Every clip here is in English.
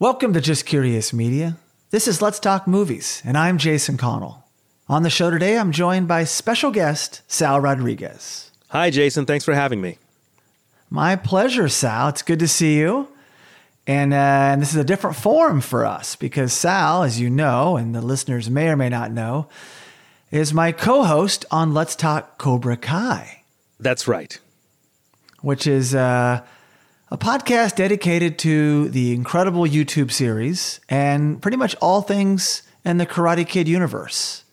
Welcome to Just Curious Media. This is Let's Talk Movies, and I'm Jason Connell. On the show today, I'm joined by special guest Sal Rodriguez. Hi, Jason. Thanks for having me. My pleasure, Sal. It's good to see you. And, uh, and this is a different forum for us because Sal, as you know, and the listeners may or may not know, is my co host on Let's Talk Cobra Kai. That's right. Which is uh, a podcast dedicated to the incredible YouTube series and pretty much all things in the Karate Kid universe.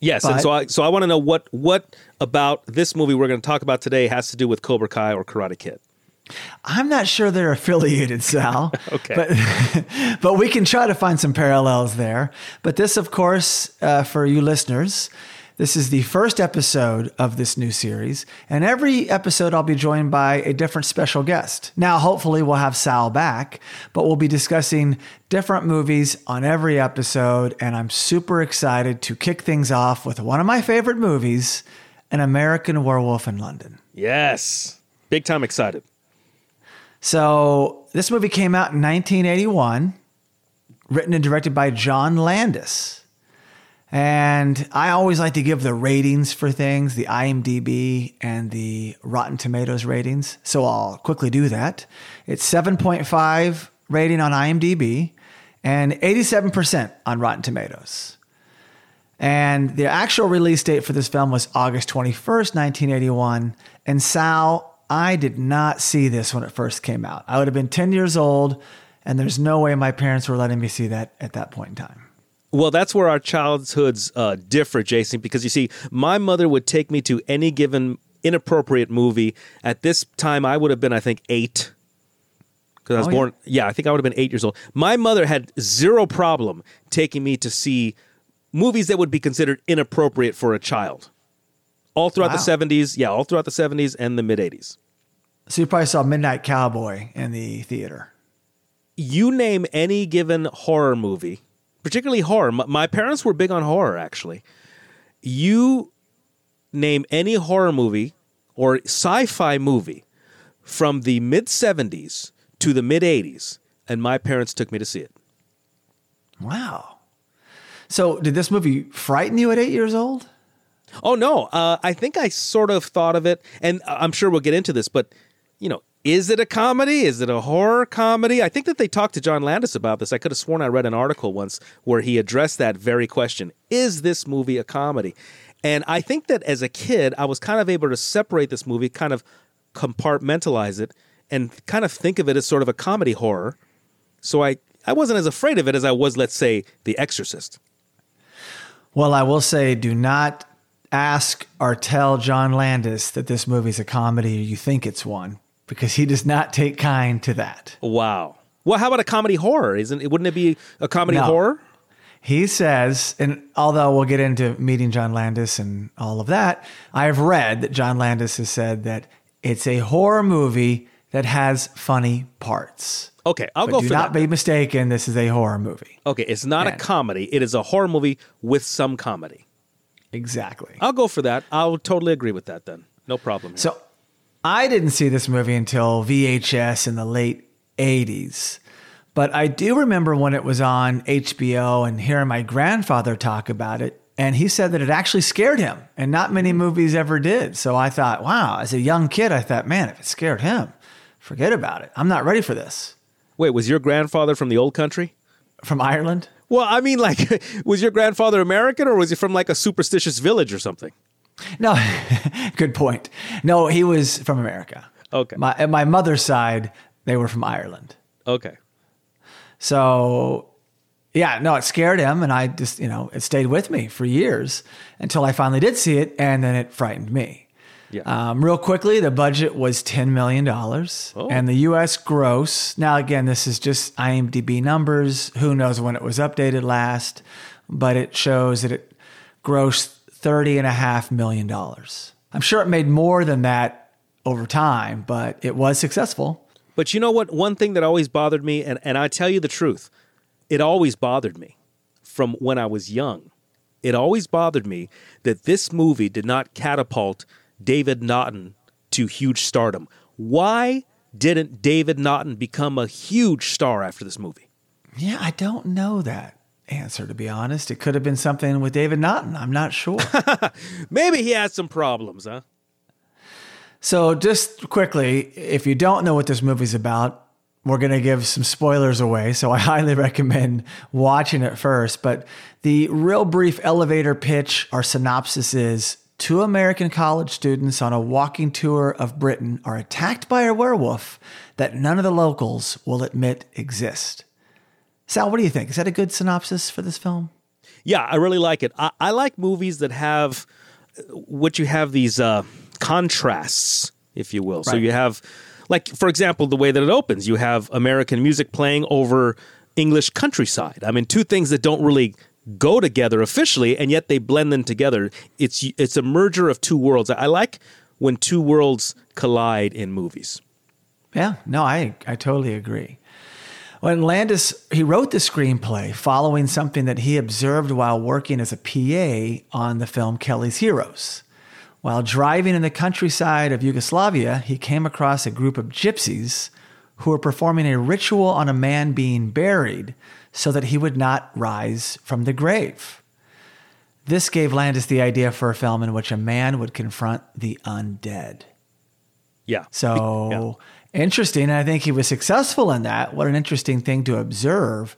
Yes, but, and so I so I want to know what what about this movie we're going to talk about today has to do with Cobra Kai or Karate Kid. I'm not sure they're affiliated, Sal. okay, but but we can try to find some parallels there. But this, of course, uh, for you listeners, this is the first episode of this new series, and every episode I'll be joined by a different special guest. Now, hopefully, we'll have Sal back, but we'll be discussing different movies on every episode, and I'm super excited to kick things off with one of my favorite movies, An American Werewolf in London. Yes, big time excited. So, this movie came out in 1981, written and directed by John Landis. And I always like to give the ratings for things, the IMDb and the Rotten Tomatoes ratings. So I'll quickly do that. It's 7.5 rating on IMDb and 87% on Rotten Tomatoes. And the actual release date for this film was August 21st, 1981. And Sal, I did not see this when it first came out. I would have been 10 years old, and there's no way my parents were letting me see that at that point in time. Well, that's where our childhoods uh, differ, Jason, because you see, my mother would take me to any given inappropriate movie. At this time, I would have been, I think, eight. Because I was oh, born, yeah. yeah, I think I would have been eight years old. My mother had zero problem taking me to see movies that would be considered inappropriate for a child. All throughout wow. the 70s, yeah, all throughout the 70s and the mid 80s. So you probably saw Midnight Cowboy in the theater. You name any given horror movie particularly horror. My parents were big on horror, actually. You name any horror movie or sci fi movie from the mid 70s to the mid 80s, and my parents took me to see it. Wow. So, did this movie frighten you at eight years old? Oh, no. Uh, I think I sort of thought of it, and I'm sure we'll get into this, but, you know, is it a comedy? Is it a horror comedy? I think that they talked to John Landis about this. I could have sworn I read an article once where he addressed that very question. Is this movie a comedy? And I think that as a kid, I was kind of able to separate this movie, kind of compartmentalize it, and kind of think of it as sort of a comedy horror. So I, I wasn't as afraid of it as I was, let's say, The Exorcist. Well, I will say, do not ask or tell John Landis that this movie's a comedy or you think it's one because he does not take kind to that. Wow. Well, how about a comedy horror? Isn't it? Wouldn't it be a comedy no. horror? He says, and although we'll get into meeting John Landis and all of that, I've read that John Landis has said that it's a horror movie that has funny parts. Okay, I'll but go do for not that. be mistaken. This is a horror movie. Okay, it's not and a comedy. It is a horror movie with some comedy. Exactly. I'll go for that. I'll totally agree with that. Then no problem. Here. So I didn't see this movie until VHS in the late 80s. But I do remember when it was on HBO and hearing my grandfather talk about it. And he said that it actually scared him, and not many movies ever did. So I thought, wow, as a young kid, I thought, man, if it scared him, forget about it. I'm not ready for this. Wait, was your grandfather from the old country? From Ireland? Well, I mean, like, was your grandfather American or was he from like a superstitious village or something? No, good point. No, he was from America. Okay. My, at my mother's side, they were from Ireland. Okay. So, yeah, no, it scared him, and I just, you know, it stayed with me for years until I finally did see it, and then it frightened me. Yeah. Um, real quickly, the budget was $10 million, oh. and the U.S. gross. Now, again, this is just IMDb numbers. Who knows when it was updated last, but it shows that it grossed $30.5 million. I'm sure it made more than that over time, but it was successful. But you know what? One thing that always bothered me, and, and I tell you the truth, it always bothered me from when I was young. It always bothered me that this movie did not catapult David Naughton to huge stardom. Why didn't David Naughton become a huge star after this movie? Yeah, I don't know that answer, to be honest. It could have been something with David Naughton. I'm not sure. Maybe he had some problems, huh? so, just quickly, if you don't know what this movie's about, we're going to give some spoilers away. So, I highly recommend watching it first. But the real brief elevator pitch or synopsis is two American college students on a walking tour of Britain are attacked by a werewolf that none of the locals will admit exist. Sal, what do you think? Is that a good synopsis for this film? Yeah, I really like it. I, I like movies that have what you have these uh, contrasts, if you will. So you have, like, for example, the way that it opens, you have American music playing over English countryside. I mean, two things that don't really go together officially, and yet they blend them together. It's it's a merger of two worlds. I like when two worlds collide in movies. Yeah, no, I I totally agree. When Landis he wrote the screenplay following something that he observed while working as a PA on the film Kelly's Heroes. While driving in the countryside of Yugoslavia, he came across a group of gypsies who were performing a ritual on a man being buried so that he would not rise from the grave. This gave Landis the idea for a film in which a man would confront the undead. Yeah. So interesting. I think he was successful in that. What an interesting thing to observe.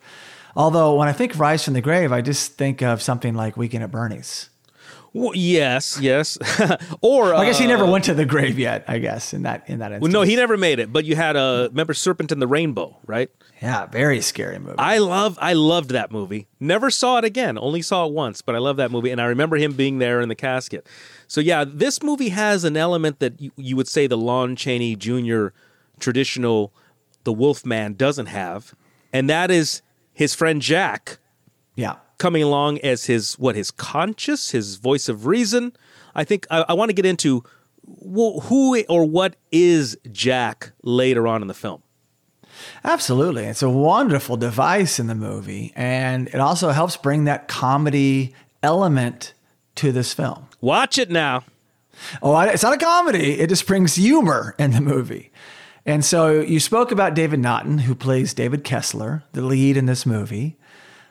Although when I think Rise from the Grave, I just think of something like Weekend at Bernie's. Well, yes, yes. or I guess he uh, never went to the grave yet. I guess in that in that instance. Well, no, he never made it. But you had a remember Serpent in the Rainbow, right? yeah, very scary movie. I love, I loved that movie. Never saw it again. Only saw it once, but I love that movie, and I remember him being there in the casket. So yeah, this movie has an element that you, you would say the Lon Chaney Jr. traditional, the Wolfman doesn't have, and that is his friend Jack yeah, coming along as his what his conscious, his voice of reason. I think I, I want to get into wh- who or what is Jack later on in the film. absolutely. It's a wonderful device in the movie, and it also helps bring that comedy element to this film. Watch it now. Oh, it's not a comedy. It just brings humor in the movie. And so you spoke about David Naughton, who plays David Kessler, the lead in this movie.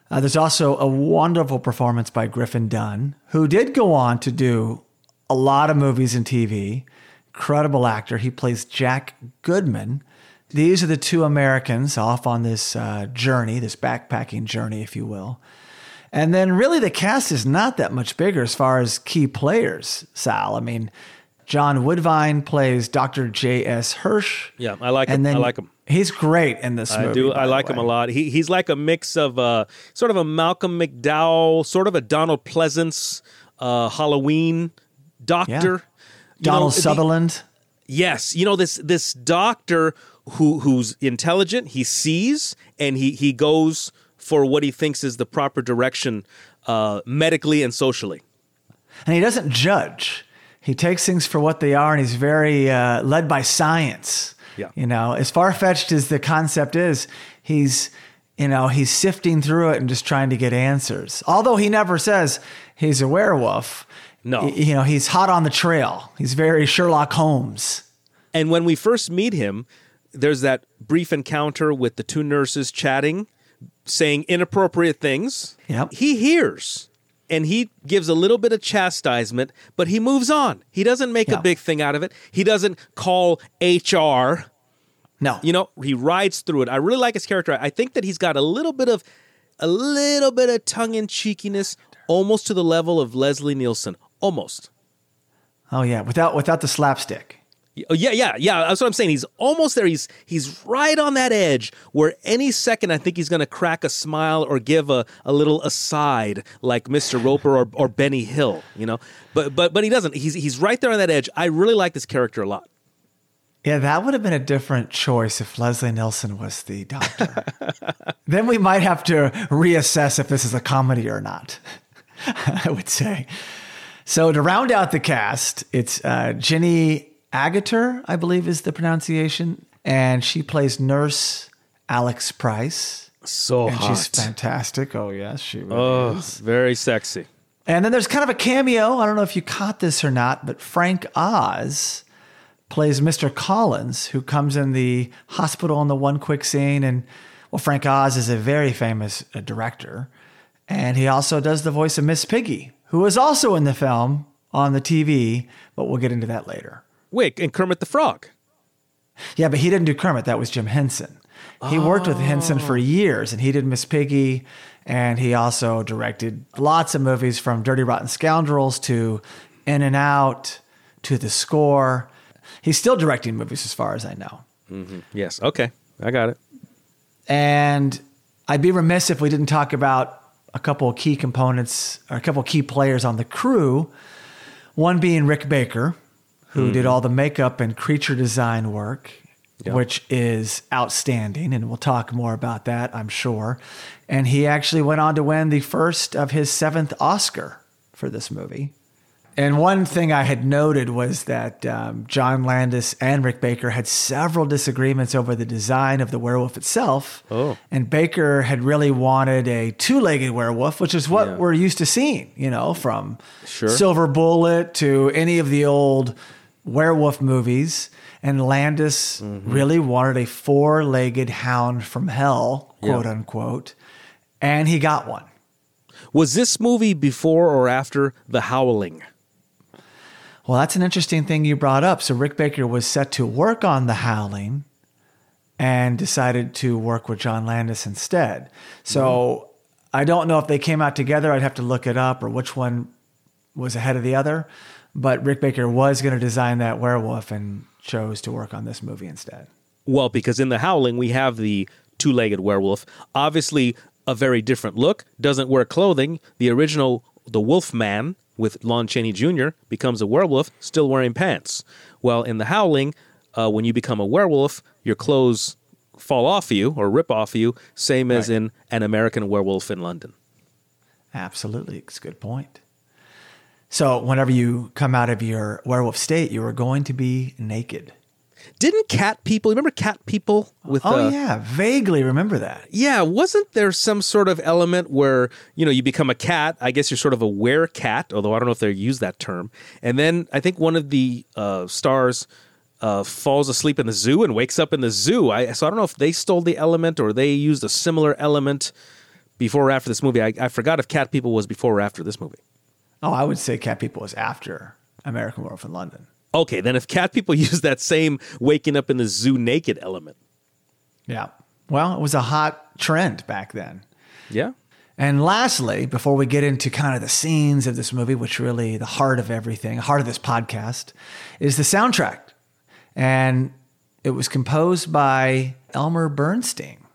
Uh, there's also a wonderful performance by Griffin Dunne, who did go on to do a lot of movies and TV. Incredible actor. He plays Jack Goodman. These are the two Americans off on this uh, journey, this backpacking journey, if you will. And then really the cast is not that much bigger as far as key players, Sal. I mean, John Woodvine plays Dr. J.S. Hirsch. Yeah, I like And him. I like him. He's great in this I movie. do. I like him a lot. He he's like a mix of uh, sort of a Malcolm McDowell, sort of a Donald Pleasence, uh, Halloween doctor. Yeah. You know, Donald the- Sutherland. Yes, you know this this doctor who who's intelligent. He sees and he he goes for what he thinks is the proper direction, uh, medically and socially. And he doesn't judge. He takes things for what they are, and he's very uh, led by science. Yeah. You know, as far fetched as the concept is, he's, you know, he's sifting through it and just trying to get answers. Although he never says he's a werewolf. No. You know, he's hot on the trail. He's very Sherlock Holmes. And when we first meet him, there's that brief encounter with the two nurses chatting, saying inappropriate things. Yep. He hears and he gives a little bit of chastisement, but he moves on. He doesn't make a big thing out of it. He doesn't call HR. No. You know, he rides through it. I really like his character. I think that he's got a little bit of a little bit of tongue in cheekiness, almost to the level of Leslie Nielsen. Almost. oh, yeah. Without, without the slapstick. Oh, yeah, yeah, yeah. That's what I'm saying. He's almost there. He's he's right on that edge where any second I think he's going to crack a smile or give a, a little aside like Mr. Roper or, or Benny Hill, you know. But but but he doesn't. He's he's right there on that edge. I really like this character a lot. Yeah, that would have been a different choice if Leslie Nielsen was the doctor. then we might have to reassess if this is a comedy or not, I would say. So to round out the cast, it's uh, Jenny Agutter, I believe is the pronunciation, and she plays Nurse Alex Price. So And hot. she's fantastic. Oh, yes, she really oh, is. very sexy. And then there's kind of a cameo. I don't know if you caught this or not, but Frank Oz plays Mr. Collins, who comes in the hospital in the one quick scene. And well, Frank Oz is a very famous uh, director. And he also does the voice of Miss Piggy, who is also in the film on the TV, but we'll get into that later. Wait, and Kermit the Frog. Yeah, but he didn't do Kermit. That was Jim Henson. He worked with Henson for oh. years, and he did Miss Piggy, and he also directed lots of movies from Dirty Rotten Scoundrels to In and Out to The Score. He's still directing movies, as far as I know. Mm-hmm. Yes. Okay. I got it. And I'd be remiss if we didn't talk about a couple of key components or a couple of key players on the crew. One being Rick Baker, who did all the makeup and creature design work, Yeah. which is outstanding. And we'll talk more about that, I'm sure. And he actually went on to win the first of his seventh Oscar for this movie. And one thing I had noted was that um, John Landis and Rick Baker had several disagreements over the design of the werewolf itself. Oh. And Baker had really wanted a two legged werewolf, which is what Yeah. we're used to seeing, you know, from Sure. Silver Bullet to any of the old werewolf movies. And Landis Mm-hmm. really wanted a four legged hound from hell, Yeah. quote unquote. And he got one. Was this movie before or after The Howling? Well, that's an interesting thing you brought up. So Rick Baker was set to work on The Howling and decided to work with John Landis instead. So I don't know if they came out together. I'd have to look it up or which one was ahead of the other. But Rick Baker was going to design that werewolf and chose to work on this movie instead. Well, because in The Howling, we have the two legged werewolf. Obviously, a very different look, doesn't wear clothing. The original, the Wolf Man with Lon Chaney Jr., becomes a werewolf, still wearing pants. Well, in The Howling, uh, when you become a werewolf, your clothes fall off you or rip off you, same as in An American Werewolf in London. Absolutely. It's a good point. So whenever you come out of your werewolf state, you are going to be naked. Didn't cat people, remember cat people with Oh, uh, yeah. Vaguely remember that. Yeah, wasn't there some sort of element where, you know, you become a cat? I guess you're sort of a were cat, although I don't know if they use that term. And then I think one of the uh, stars uh, falls asleep in the zoo and wakes up in the zoo. I, so I don't know if they stole the element or they used a similar element before or after this movie. I, I forgot if Cat People was before or after this movie. Oh, I would say Cat People was after American Werewolf in London. Okay, then if Cat People use that same waking up in the zoo naked element. Yeah. Well, it was a hot trend back then. Yeah. And lastly, before we get into kind of the scenes of this movie, which really the heart of everything, heart of this podcast, is the soundtrack. And it was composed by Elmer Bernstein,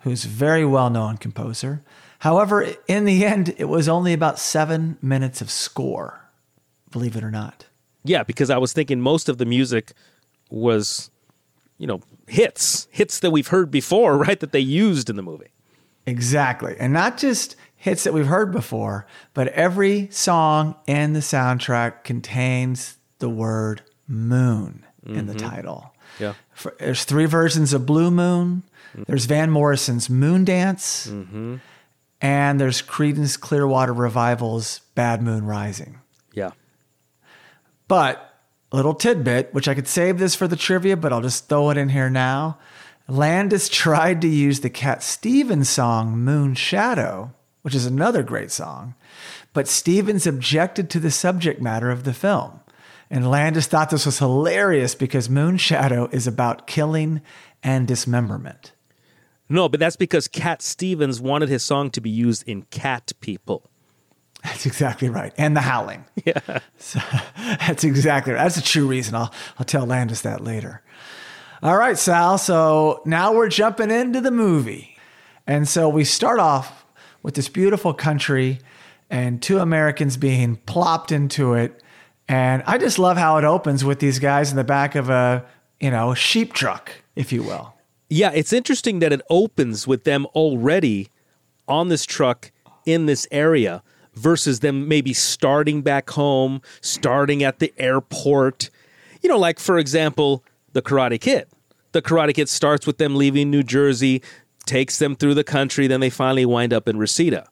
who's a very well known composer. However, in the end, it was only about seven minutes of score, believe it or not. Yeah, because I was thinking most of the music was, you know, hits, hits that we've heard before, right? That they used in the movie. Exactly. And not just hits that we've heard before, but every song in the soundtrack contains the word moon in the mm-hmm. title. Yeah. For- There's three versions of Blue Moon. Mm. There's Van Morrison's Moon Dance. Mm-hmm. And there's Creedence Clearwater Revival's Bad Moon Rising. Yeah. But a little tidbit, which I could save this for the trivia, but I'll just throw it in here now. Landis tried to use the Cat Stevens song Moon Shadow, which is another great song, but Stevens objected to the subject matter of the film. And Landis thought this was hilarious because Moon Shadow is about killing and dismemberment. No, but that's because Cat Stevens wanted his song to be used in Cat People. That's exactly right. And the howling. Yeah. that's exactly right. That's a true reason. I'll, I'll tell Landis that later. All right, Sal. So now we're jumping into the movie. And so we start off with this beautiful country and two Americans being plopped into it. And I just love how it opens with these guys in the back of a, you know, sheep truck, if you will. Yeah, it's interesting that it opens with them already on this truck in this area versus them maybe starting back home, starting at the airport. You know, like for example, the Karate Kid. The Karate Kid starts with them leaving New Jersey, takes them through the country, then they finally wind up in Reseda.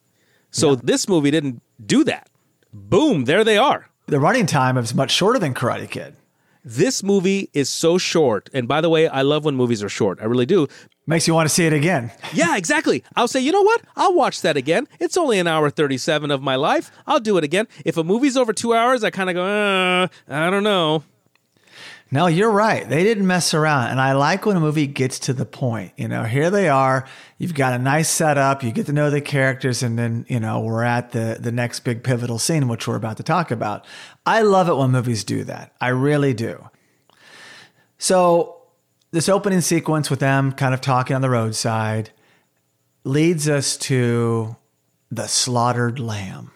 So this movie didn't do that. Boom, there they are. The running time is much shorter than Karate Kid. This movie is so short. And by the way, I love when movies are short. I really do. Makes you want to see it again. Yeah, exactly. I'll say, you know what? I'll watch that again. It's only an hour 37 of my life. I'll do it again. If a movie's over two hours, I kind of go, uh, I don't know. No, you're right. They didn't mess around. And I like when a movie gets to the point. You know, here they are. You've got a nice setup. You get to know the characters. And then, you know, we're at the, the next big pivotal scene, which we're about to talk about. I love it when movies do that. I really do. So, this opening sequence with them kind of talking on the roadside leads us to the slaughtered lamb.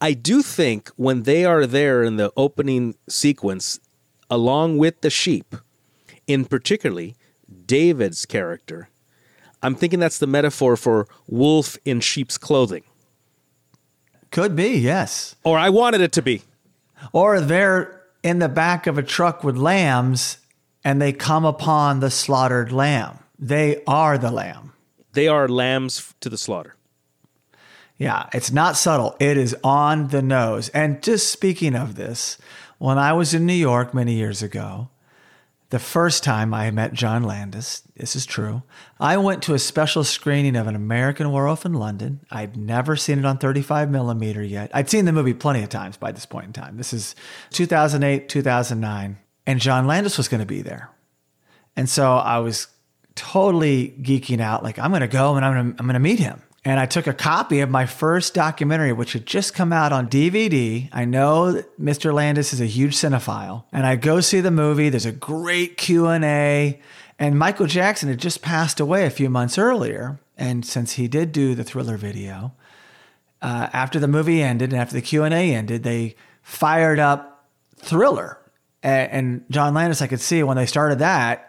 I do think when they are there in the opening sequence, along with the sheep, in particularly David's character, I'm thinking that's the metaphor for wolf in sheep's clothing. Could be, yes. Or I wanted it to be. Or they're in the back of a truck with lambs and they come upon the slaughtered lamb. They are the lamb. They are lambs to the slaughter. Yeah, it's not subtle. It is on the nose. And just speaking of this, when I was in New York many years ago, the first time I met John Landis, this is true, I went to a special screening of An American Werewolf in London. I'd never seen it on 35 millimeter yet. I'd seen the movie plenty of times by this point in time. This is 2008, 2009, and John Landis was going to be there. And so I was totally geeking out, like, I'm going to go and I'm going I'm going to meet him and I took a copy of my first documentary, which had just come out on DVD. I know Mr. Landis is a huge cinephile, and I go see the movie. There's a great Q and A, and Michael Jackson had just passed away a few months earlier, and since he did do the Thriller video, uh, after the movie ended and after the Q and A ended, they fired up Thriller, and John Landis. I could see when they started that,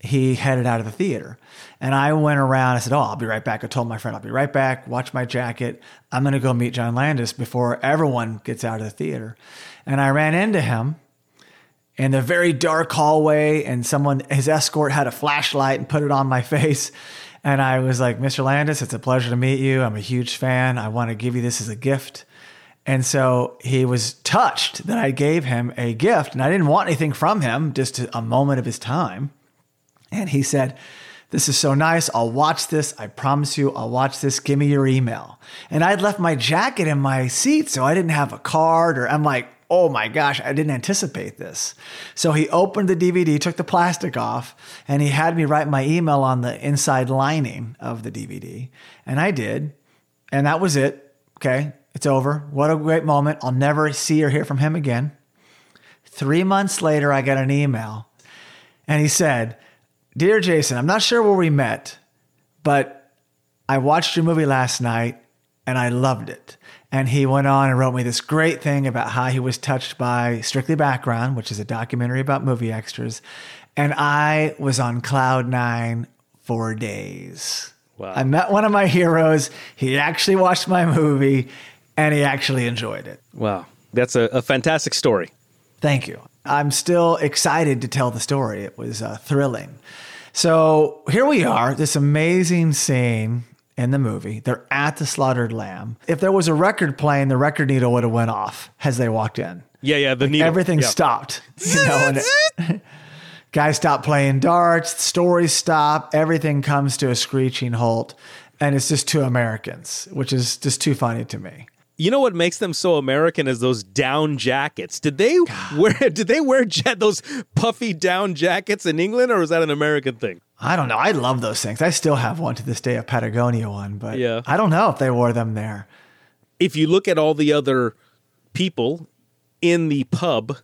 he headed out of the theater. And I went around, I said, Oh, I'll be right back. I told my friend, I'll be right back. Watch my jacket. I'm going to go meet John Landis before everyone gets out of the theater. And I ran into him in the very dark hallway, and someone, his escort, had a flashlight and put it on my face. And I was like, Mr. Landis, it's a pleasure to meet you. I'm a huge fan. I want to give you this as a gift. And so he was touched that I gave him a gift, and I didn't want anything from him, just a moment of his time. And he said, This is so nice. I'll watch this. I promise you, I'll watch this. Give me your email. And I'd left my jacket in my seat, so I didn't have a card, or I'm like, Oh my gosh, I didn't anticipate this. So he opened the DVD, took the plastic off, and he had me write my email on the inside lining of the DVD. And I did. And that was it. Okay, it's over. What a great moment. I'll never see or hear from him again. Three months later, I got an email, and he said, Dear Jason, I'm not sure where we met, but I watched your movie last night and I loved it. And he went on and wrote me this great thing about how he was touched by Strictly Background, which is a documentary about movie extras. And I was on cloud nine for days. Wow. I met one of my heroes. He actually watched my movie and he actually enjoyed it. Wow. That's a, a fantastic story. Thank you. I'm still excited to tell the story. It was uh, thrilling. So here we are, this amazing scene in the movie. They're at the slaughtered lamb. If there was a record playing, the record needle would have went off as they walked in. Yeah, yeah, the needle. Everything yeah. stopped. You know, and guys stop playing darts, stories stop, everything comes to a screeching halt. And it's just two Americans, which is just too funny to me. You know what makes them so American is those down jackets. Did they wear did they wear jet, those puffy down jackets in England or was that an American thing? I don't know. I love those things. I still have one to this day, a Patagonia one, but Yeah. I don't know if they wore them there. If you look at all the other people in the pub,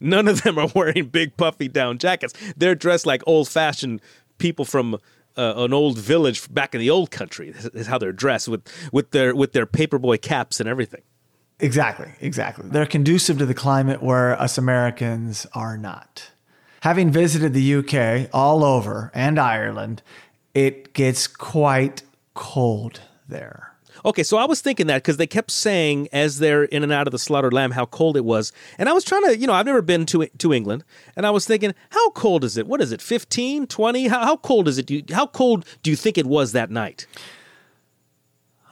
none of them are wearing big puffy down jackets. They're dressed like old-fashioned people from uh, an old village back in the old country. Is how they're dressed with with their with their paperboy caps and everything. Exactly, exactly. They're conducive to the climate where us Americans are not. Having visited the UK all over and Ireland, it gets quite cold there. Okay, so I was thinking that because they kept saying as they're in and out of the slaughtered lamb how cold it was, and I was trying to, you know, I've never been to to England, and I was thinking, how cold is it? What is it, 15, 20? How, how cold is it? You, how cold do you think it was that night?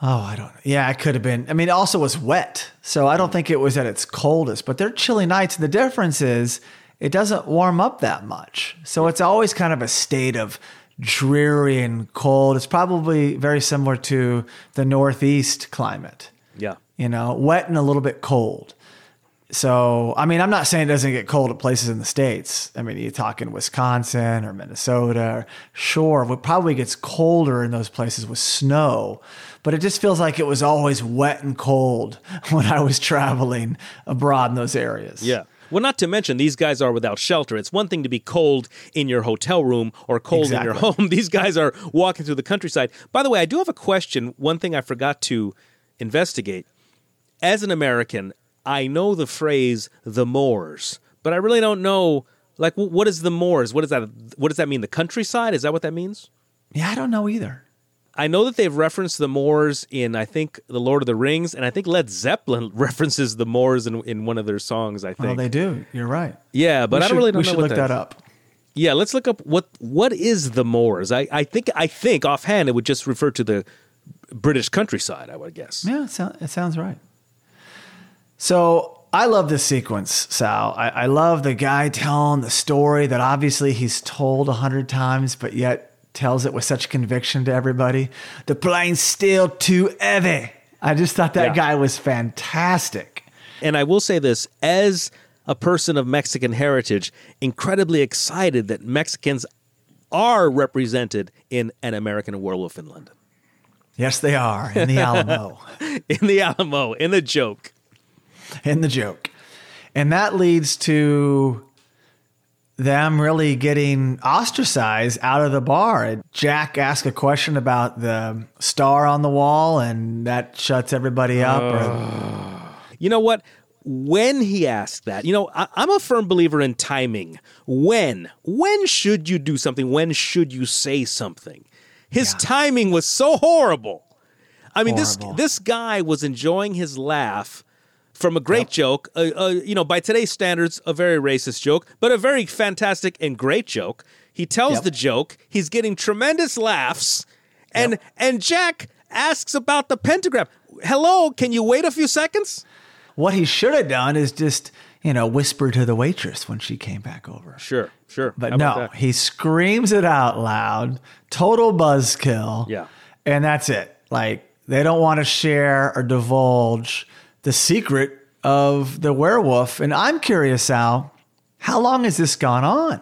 Oh, I don't. Yeah, it could have been. I mean, it also was wet. So I don't think it was at its coldest, but they're chilly nights. The difference is it doesn't warm up that much. So it's always kind of a state of dreary and cold. It's probably very similar to the Northeast climate. Yeah. You know, wet and a little bit cold. So, I mean, I'm not saying it doesn't get cold at places in the States. I mean, you talk in Wisconsin or Minnesota, or sure, it probably gets colder in those places with snow, but it just feels like it was always wet and cold when I was traveling abroad in those areas. Yeah. Well, not to mention, these guys are without shelter. It's one thing to be cold in your hotel room or cold in your home. These guys are walking through the countryside. By the way, I do have a question. One thing I forgot to investigate. As an American, I know the phrase "the Moors," but I really don't know. Like, what is the Moors? What does that? What does that mean? The countryside? Is that what that means? Yeah, I don't know either. I know that they've referenced the Moors in, I think, The Lord of the Rings, and I think Led Zeppelin references the Moors in, in one of their songs. I oh, think. Well, they do. You're right. yeah, but we I don't really don't we know should what look that up. Yeah, let's look up what what is the Moors. I, I think I think offhand it would just refer to the British countryside. I would guess. Yeah, it, sound, it sounds right. So I love this sequence, Sal. I, I love the guy telling the story that obviously he's told a hundred times, but yet tells it with such conviction to everybody. The plane's still too heavy. I just thought that Yeah. guy was fantastic. And I will say this as a person of Mexican heritage, incredibly excited that Mexicans are represented in an American Werewolf in London, Yes, they are in the Alamo, in the Alamo, in the joke. in the joke. And that leads to them really getting ostracized out of the bar. Jack asks a question about the star on the wall, and that shuts everybody up. or, You know what? When he asked that, you know, I, I'm a firm believer in timing. When? When should you do something? When should you say something? His Yeah. timing was so horrible. I mean, Horrible. this this guy was enjoying his laugh from a great Yep. joke. Uh, uh, you know, by today's standards, a very racist joke, but a very fantastic and great joke. He tells Yep. the joke. He's getting tremendous laughs, and Yep. and Jack asks about the pentagram. Hello, can you wait a few seconds? what he should have done is just, you know, whisper to the waitress when she came back over. Sure, sure. But How no, he screams it out loud, total buzzkill. Yeah. And that's it. Like they don't want to share or divulge the secret of the werewolf. And I'm curious, Sal, how long has this gone on?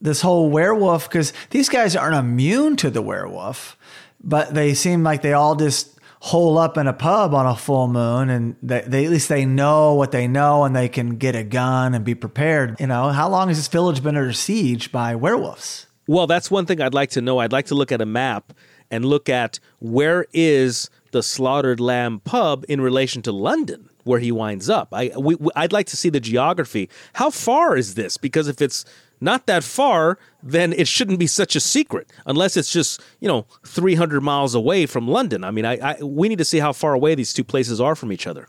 This whole werewolf, because these guys aren't immune to the werewolf, but they seem like they all just hole up in a pub on a full moon and they, they at least they know what they know and they can get a gun and be prepared. You know, how long has this village been under siege by werewolves? Well, that's one thing I'd like to know. I'd like to look at a map and look at where is the Slaughtered Lamb pub in relation to London, where he winds up. I we, we- I'd like to see the geography. How far is this? Because if it's not that far, then it shouldn't be such a secret, unless it's just you know 300 miles away from London. I mean, I, I we need to see how far away these two places are from each other.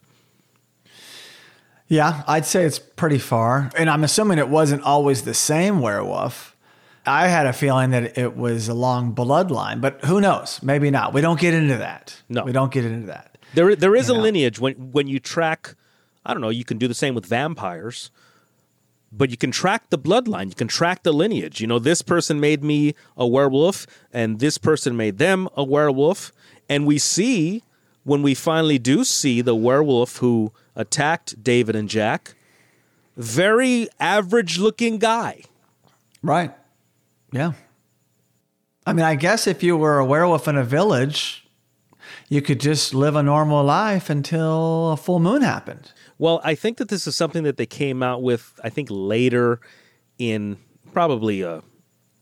Yeah, I'd say it's pretty far. And I'm assuming it wasn't always the same werewolf. I had a feeling that it was a long bloodline, but who knows? Maybe not. We don't get into that. No. We don't get into that. There, there is You a know. lineage when when you track. I don't know. You can do the same with vampires, but you can track the bloodline. You can track the lineage. You know, this person made me a werewolf, and this person made them a werewolf, and we see when we finally do see the werewolf who attacked David and Jack. Very average-looking guy. Right. Yeah. I mean, I guess if you were a werewolf in a village, you could just live a normal life until a full moon happened. Well, I think that this is something that they came out with, I think, later in probably uh,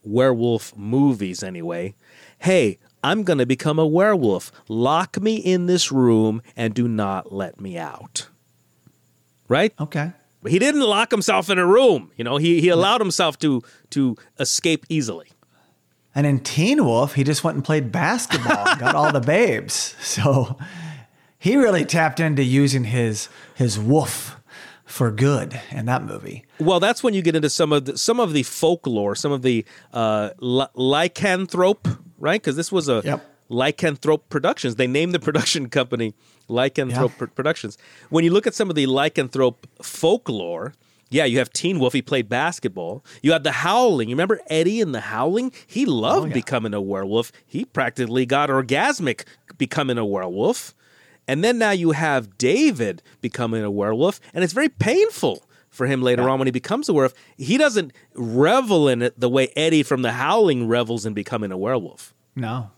werewolf movies anyway. Hey, I'm going to become a werewolf. Lock me in this room and do not let me out. Right? Okay. But he didn't lock himself in a room. You know, he, he allowed himself to to escape easily. And in Teen Wolf, he just went and played basketball, and got all the babes. So he really tapped into using his his woof for good in that movie. Well, that's when you get into some of the, some of the folklore, some of the uh, lycanthrope, right? Because this was a Yep. Lycanthrope productions. They named the production company Lycanthrope Yeah. Pro- Productions. When you look at some of the lycanthrope folklore, Yeah, you have Teen Wolf. He played basketball. You had the Howling. You remember Eddie in the Howling? He loved Oh, yeah. becoming a werewolf. He practically got orgasmic becoming a werewolf. And then now you have David becoming a werewolf, and it's very painful for him later on when he becomes a werewolf. He doesn't revel in it the way Eddie from the Howling revels in becoming a werewolf. No.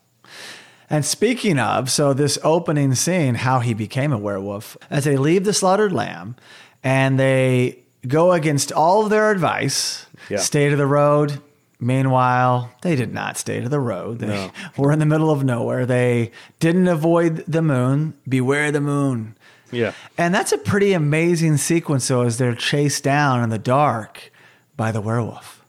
And speaking of, so this opening scene, how he became a werewolf, as they leave the slaughtered lamb and they go against all of their advice, Yeah. stay to the road. Meanwhile, they did not stay to the road. They No. were in the middle of nowhere. They didn't avoid the moon. Beware the moon. Yeah. And that's a pretty amazing sequence, though, as they're chased down in the dark by the werewolf.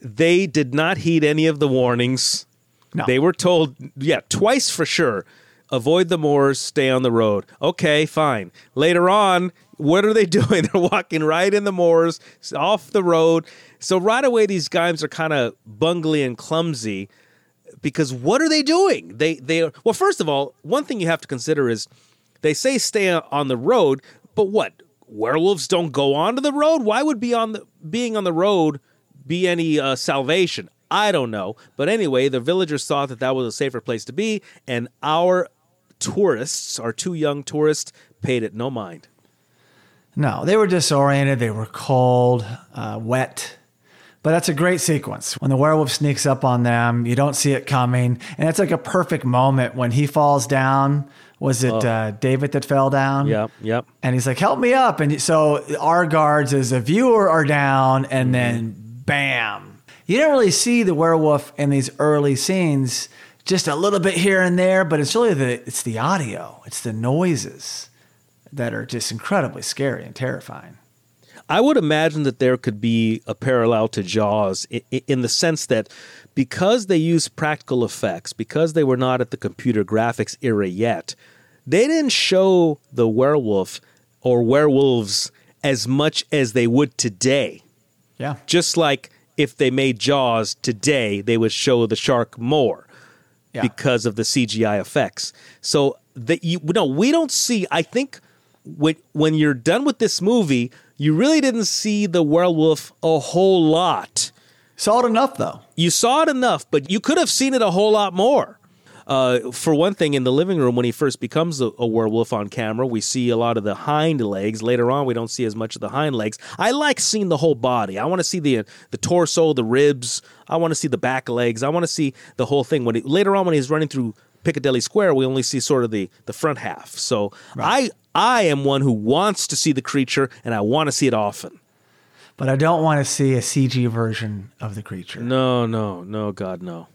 They did not heed any of the warnings. No. They were told, yeah, twice for sure. Avoid the moors, stay on the road. Okay, fine. Later on, what are they doing? They're walking right in the moors, off the road. So right away, these guys are kind of bungly and clumsy because what are they doing? They they are, well, first of all, one thing you have to consider is they say stay on the road, but what? Werewolves don't go onto the road. Why would be on the being on the road be any uh, salvation? I don't know, but anyway, the villagers thought that that was a safer place to be, and our tourists, our two young tourists, paid it no mind. No, they were disoriented. They were cold, uh, wet. But that's a great sequence. When the werewolf sneaks up on them, you don't see it coming. And it's like a perfect moment when he falls down. Was it uh, David that fell down? Yep, yep. And he's like, help me up. And so our guards as a viewer are down, and then bam. You don't really see the werewolf in these early scenes, just a little bit here and there, but it's really the it's the audio, it's the noises that are just incredibly scary and terrifying. I would imagine that there could be a parallel to Jaws in the sense that because they used practical effects, because they were not at the computer graphics era yet, they didn't show the werewolf or werewolves as much as they would today. Yeah. Just like if they made Jaws today, they would show the shark more Yeah. because of the CGI effects. So that you no, we don't see. I think when when you're done with this movie, you really didn't see the werewolf a whole lot. Saw it enough though. You saw it enough, but you could have seen it a whole lot more. Uh, for one thing, in the living room, when he first becomes a, a werewolf on camera, we see a lot of the hind legs. Later on, we don't see as much of the hind legs. I like seeing the whole body. I want to see the the torso, the ribs. I want to see the back legs. I want to see the whole thing. When he, later on, when he's running through Piccadilly Square, we only see sort of the the front half. So I I am one who wants to see the creature, and I want to see it often. But I don't want to see a CG version of the creature. No, no, no, God, no.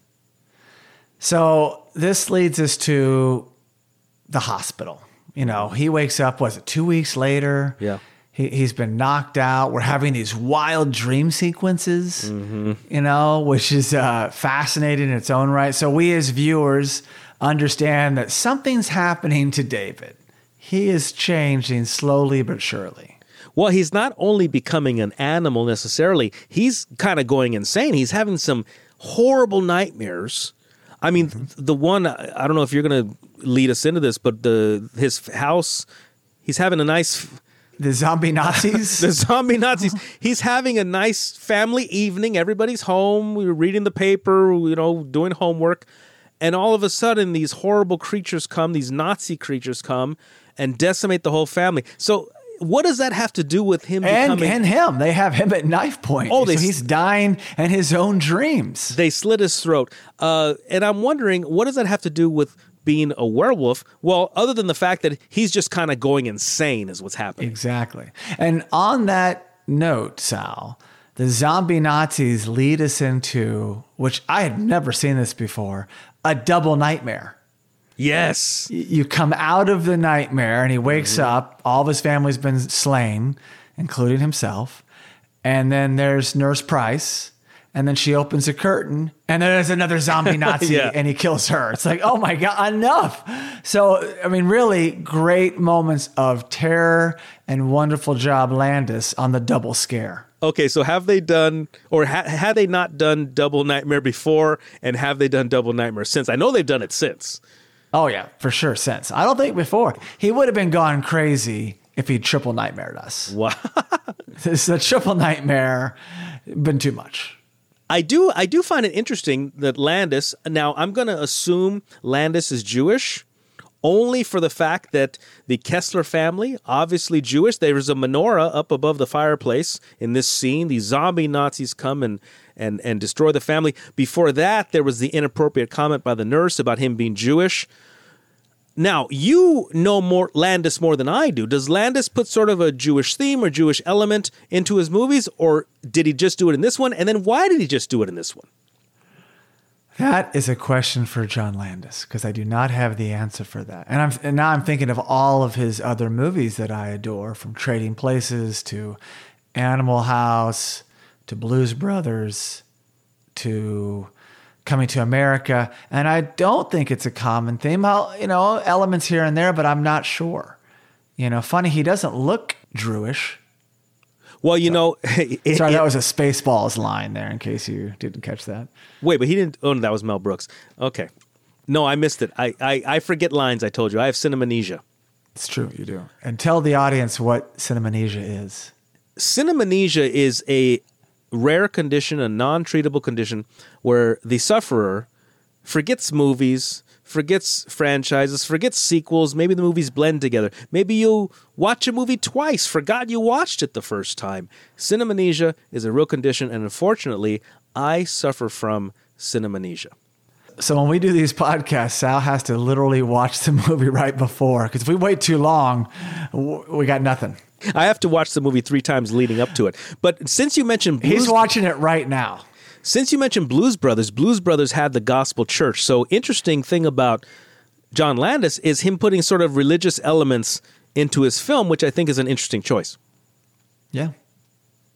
So this leads us to the hospital. You know, he wakes up, was it two weeks later? Yeah. He, he's been knocked out. We're having these wild dream sequences, you know, which is uh, fascinating in its own right. So we as viewers understand that something's happening to David. He is changing slowly but surely. Well, he's not only becoming an animal necessarily, he's kind of going insane. He's having some horrible nightmares. I mean, th- the one I I don't know if you're going to lead us into this, but the his house, he's having a nice The zombie Nazis. the zombie Nazis. He's having a nice family evening. Everybody's home. We were reading the paper, you know, doing homework. And all of a sudden, these horrible creatures come, these Nazi creatures come and decimate the whole family. So, what does that have to do with him and, becoming. and him. They have him at knife point. Oh, they so he's dying and his own dreams. they slit his throat. Uh, and I'm wondering, what does that have to do with being a werewolf? Well, other than the fact that he's just kind of going insane, is what's happening. Exactly. And on that note, Sal, the zombie Nazis lead us into, which I had never seen this before, a double nightmare. Yes. You come out of the nightmare and he wakes Mm-hmm. up, all of his family's been slain, including himself. And then there's Nurse Price. And then she opens a curtain, and then there's another zombie Nazi, Yeah. and he kills her. It's like, oh my God, enough. So, I mean, really great moments of terror and wonderful job, Landis, on the double scare. Okay, so have they done, or ha- had they not done Double Nightmare before, and have they done Double Nightmare since? I know they've done it since. Oh, yeah, for sure, since. I don't think before. He would have been gone crazy if he triple nightmared us. Wow. It's a triple nightmare, been too much. I do I do find it interesting that Landis now I'm going to assume Landis is Jewish only for the fact that the Kessler family obviously Jewish there is a menorah up above the fireplace in this scene the zombie Nazis come and and and destroy the family before that there was the inappropriate comment by the nurse about him being Jewish now, you know more Landis more than I do. Does Landis put sort of a Jewish theme or Jewish element into his movies, or did he just do it in this one? And then why did he just do it in this one? That is a question for John Landis because I do not have the answer for that. And I'm and now I'm thinking of all of his other movies that I adore, from Trading Places to Animal House to Blues Brothers to coming to America. And I don't think it's a common theme. I'll, you know, elements here and there, but I'm not sure. You know, funny, he doesn't look Jewish. Well, you know, it, sorry, that was a Spaceballs line there, in case you didn't catch that. Wait, but he didn't. Oh, no, that was Mel Brooks. Okay, no, I missed it. I, I, I forget lines. I told you, I have cinemanesia. It's true, you do. And tell the audience what cinemanesia is. Cinemanesia is a rare condition, a non treatable condition, where the sufferer forgets movies, forgets franchises, forgets sequels. Maybe the movies blend together. Maybe you watch a movie twice, forgot you watched it the first time. Cinemamnesia is a real condition, and unfortunately, I suffer from cinemamnesia. So when we do these podcasts, Sal has to literally watch the movie right before because if we wait too long, we got nothing. I have to watch the movie three times leading up to it. But since you mentioned Blues, he's watching it right now. Since you mentioned Blues Brothers, Blues Brothers had the gospel church. So interesting thing about John Landis is him putting sort of religious elements into his film, which I think is an interesting choice. Yeah.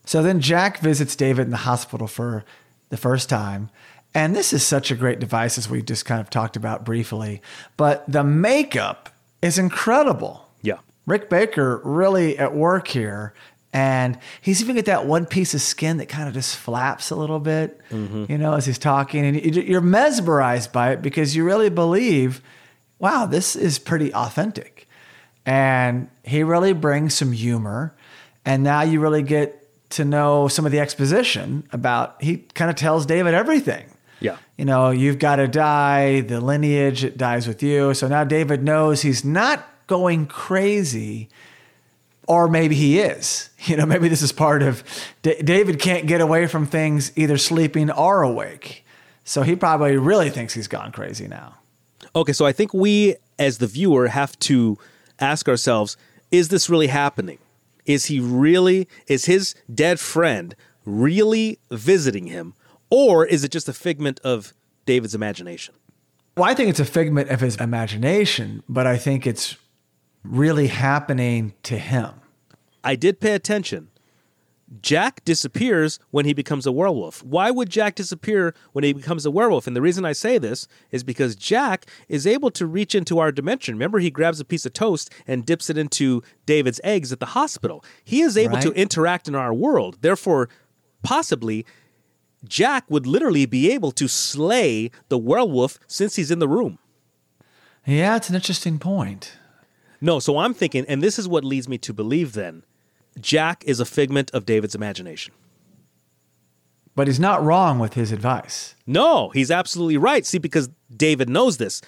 So then Jack visits David in the hospital for the first time. And this is such a great device, as we just kind of talked about briefly. But the makeup is incredible. Rick Baker really at work here. And he's even got that one piece of skin that kind of just flaps a little bit, mm-hmm. you know, as he's talking. And you're mesmerized by it because you really believe, wow, this is pretty authentic. And he really brings some humor. And now you really get to know some of the exposition about, he kind of tells David everything. Yeah. You know, you've got to die, the lineage, it dies with you. So now David knows he's not going crazy or maybe he is. You know, maybe this is part of D- David can't get away from things either sleeping or awake. So he probably really thinks he's gone crazy now. Okay, so I think we as the viewer have to ask ourselves, is this really happening? Is he really is his dead friend really visiting him or is it just a figment of David's imagination? Well, I think it's a figment of his imagination, but I think it's really happening to him. I did pay attention. Jack disappears when he becomes a werewolf. Why would Jack disappear when he becomes a werewolf? And the reason I say this is because Jack is able to reach into our dimension. Remember, he grabs a piece of toast and dips it into David's eggs at the hospital. He is able right. to interact in our world. Therefore, possibly, Jack would literally be able to slay the werewolf since he's in the room. Yeah, it's an interesting point. No, so I'm thinking, and this is what leads me to believe then Jack is a figment of David's imagination. But he's not wrong with his advice. No, he's absolutely right. See, because David knows this.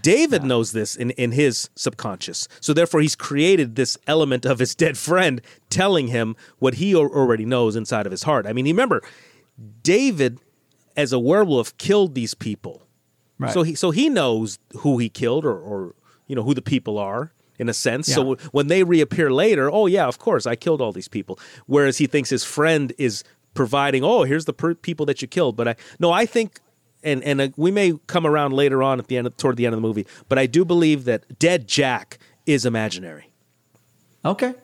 David yeah. knows this in, in his subconscious. So therefore, he's created this element of his dead friend telling him what he already knows inside of his heart. I mean, remember, David, as a werewolf, killed these people. Right. So he so he knows who he killed or, or you know who the people are in a sense. Yeah. So when they reappear later, oh yeah, of course, I killed all these people. Whereas he thinks his friend is providing, oh, here's the per- people that you killed. But I no, I think, and and uh, we may come around later on at the end, of, toward the end of the movie. But I do believe that dead Jack is imaginary. Okay,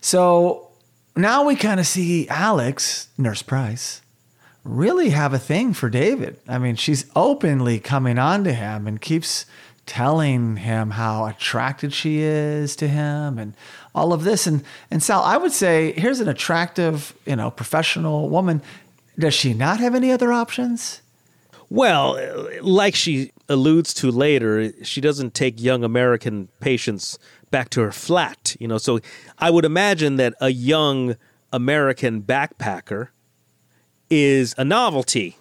so now we kind of see Alex, Nurse Price, really have a thing for David. I mean, she's openly coming on to him and keeps telling him how attracted she is to him and all of this. And and Sal, I would say here's an attractive, you know, professional woman. Does she not have any other options? Well, like she alludes to later, she doesn't take young American patients back to her flat. You know, so I would imagine that a young American backpacker is a novelty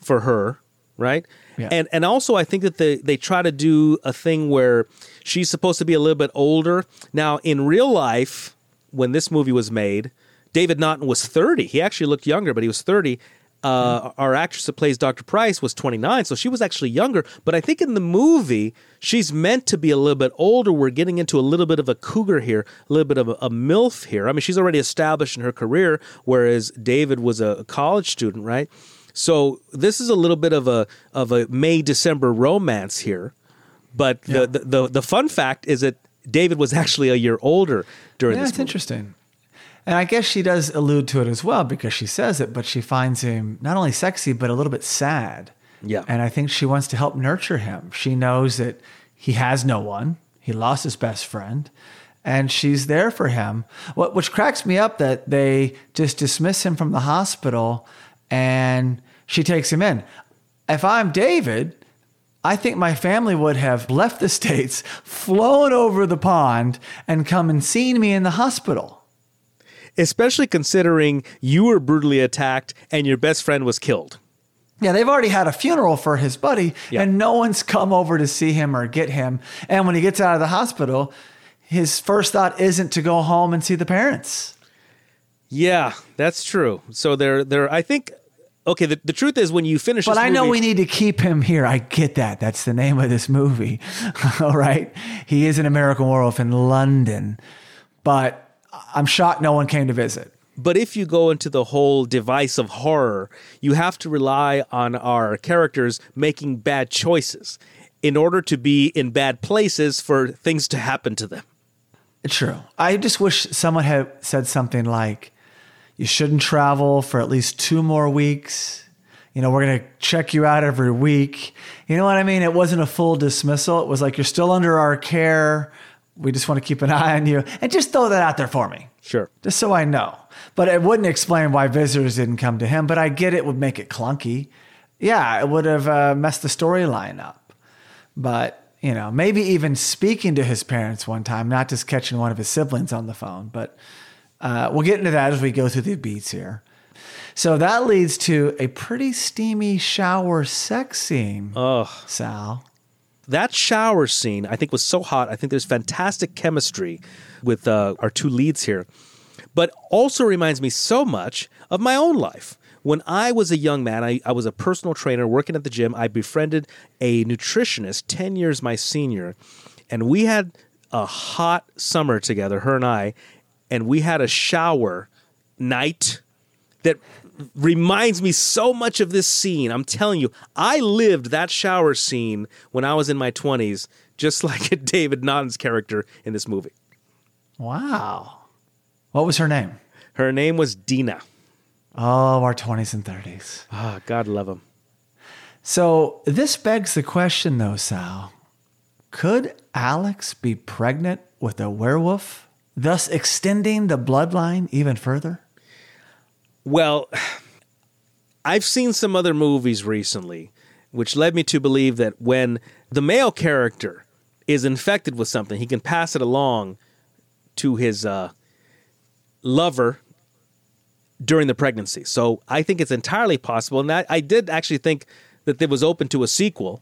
for her, right? Yeah. And and also I think that they they try to do a thing where she's supposed to be a little bit older. Now in real life, when this movie was made, David Naughton was 30. He actually looked younger, but he was 30. Uh, Our actress that plays Dr. Price was 29, so she was actually younger. But I think in the movie, she's meant to be a little bit older. We're getting into a little bit of a cougar here, a little bit of a, a MILF here. I mean, she's already established in her career, whereas David was a, a college student, right? So this is a little bit of a of a May December romance here. But Yeah. the, the, the the fun fact is that David was actually a year older during Yeah, this. movie. interesting. And I guess she does allude to it as well because she says it, but she finds him not only sexy, but a little bit sad. Yeah. And I think she wants to help nurture him. She knows that he has no one, he lost his best friend, and she's there for him. What, which cracks me up that they just dismiss him from the hospital and she takes him in. If I'm David, I think my family would have left the States, flown over the pond, and come and seen me in the hospital. especially considering you were brutally attacked and your best friend was killed. Yeah, they've already had a funeral for his buddy, Yeah. and no one's come over to see him or get him. And when he gets out of the hospital, his first thought isn't to go home and see the parents. Yeah, that's true. So they're they're I think okay, the, the truth is when you finish But I know movie- we need to keep him here. I get that. That's the name of this movie. All right. He is an American werewolf in London, but I'm shocked no one came to visit. But if you go into the whole device of horror, you have to rely on our characters making bad choices in order to be in bad places for things to happen to them. True. I just wish someone had said something like, you shouldn't travel for at least two more weeks. You know, we're going to check you out every week. You know what I mean? It wasn't a full dismissal. It was like, you're still under our care. We just want to keep an eye on you. And just throw that out there for me, Sure. just so I know. But it wouldn't explain why visitors didn't come to him. But I get it would make it clunky. Yeah, it would have uh, messed the storyline up. But, you know, maybe even speaking to his parents one time, not just catching one of his siblings on the phone. But uh, we'll get into that as we go through the beats here. So that leads to a pretty steamy shower sex scene, Ugh. Sal. that shower scene I think was so hot. I think there's fantastic chemistry with uh, our two leads here, but also reminds me so much of my own life. When I was a young man, I, I was a personal trainer working at the gym. I befriended a nutritionist 10 years my senior, and we had a hot summer together, her and I, and we had a shower night that reminds me so much of this scene. I'm telling you, I lived that shower scene when I was in my 20s, just like David Naughton's character in this movie. Wow. What was her name? Her name was Dina. Oh, our 20s and 30s. Ah, God love them. So this begs the question, though, Sal. Could Alex be pregnant with a werewolf, thus extending the bloodline even further? Well, I've seen some other movies recently, which led me to believe that when the male character is infected with something, he can pass it along to his uh, lover during the pregnancy. So I think it's entirely possible. And I, I did actually think that it was open to a sequel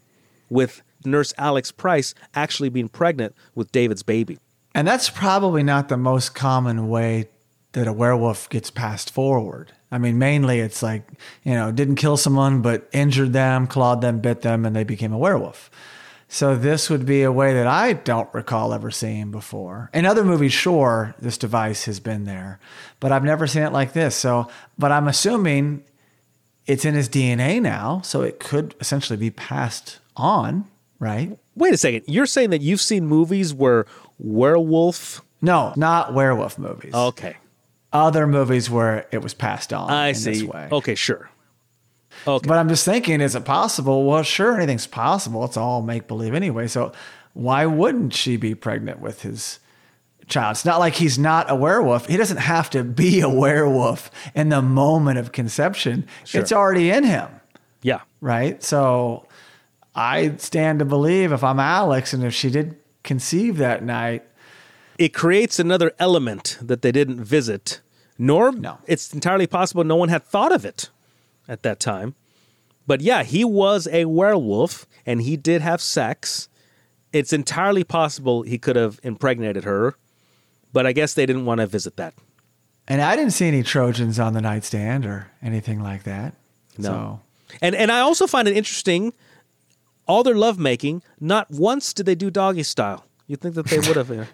with nurse Alex Price actually being pregnant with David's baby. And that's probably not the most common way that a werewolf gets passed forward. I mean, mainly it's like, you know, didn't kill someone, but injured them, clawed them, bit them, and they became a werewolf. So this would be a way that I don't recall ever seeing before. In other movies, sure, this device has been there, but I've never seen it like this. So, but I'm assuming it's in his DNA now, so it could essentially be passed on, right? Wait a second. You're saying that you've seen movies where werewolf. No, not werewolf movies. Okay. other movies where it was passed on I in see. this way. Okay, sure. Okay. But I'm just thinking, is it possible? Well, sure, anything's possible. It's all make believe anyway. So why wouldn't she be pregnant with his child? It's not like he's not a werewolf. He doesn't have to be a werewolf in the moment of conception. Sure. It's already in him, yeah. right? So I stand to believe if I'm Alex and if she did conceive that night, It creates another element that they didn't visit, nor No. it's entirely possible no one had thought of it at that time. But yeah, he was a werewolf and he did have sex. It's entirely possible he could have impregnated her, but I guess they didn't want to visit that. and I didn't see any Trojans on the nightstand or anything like that. No. So And and I also find it interesting all their lovemaking, not once did they do doggy style. You'd think that they would have. uh,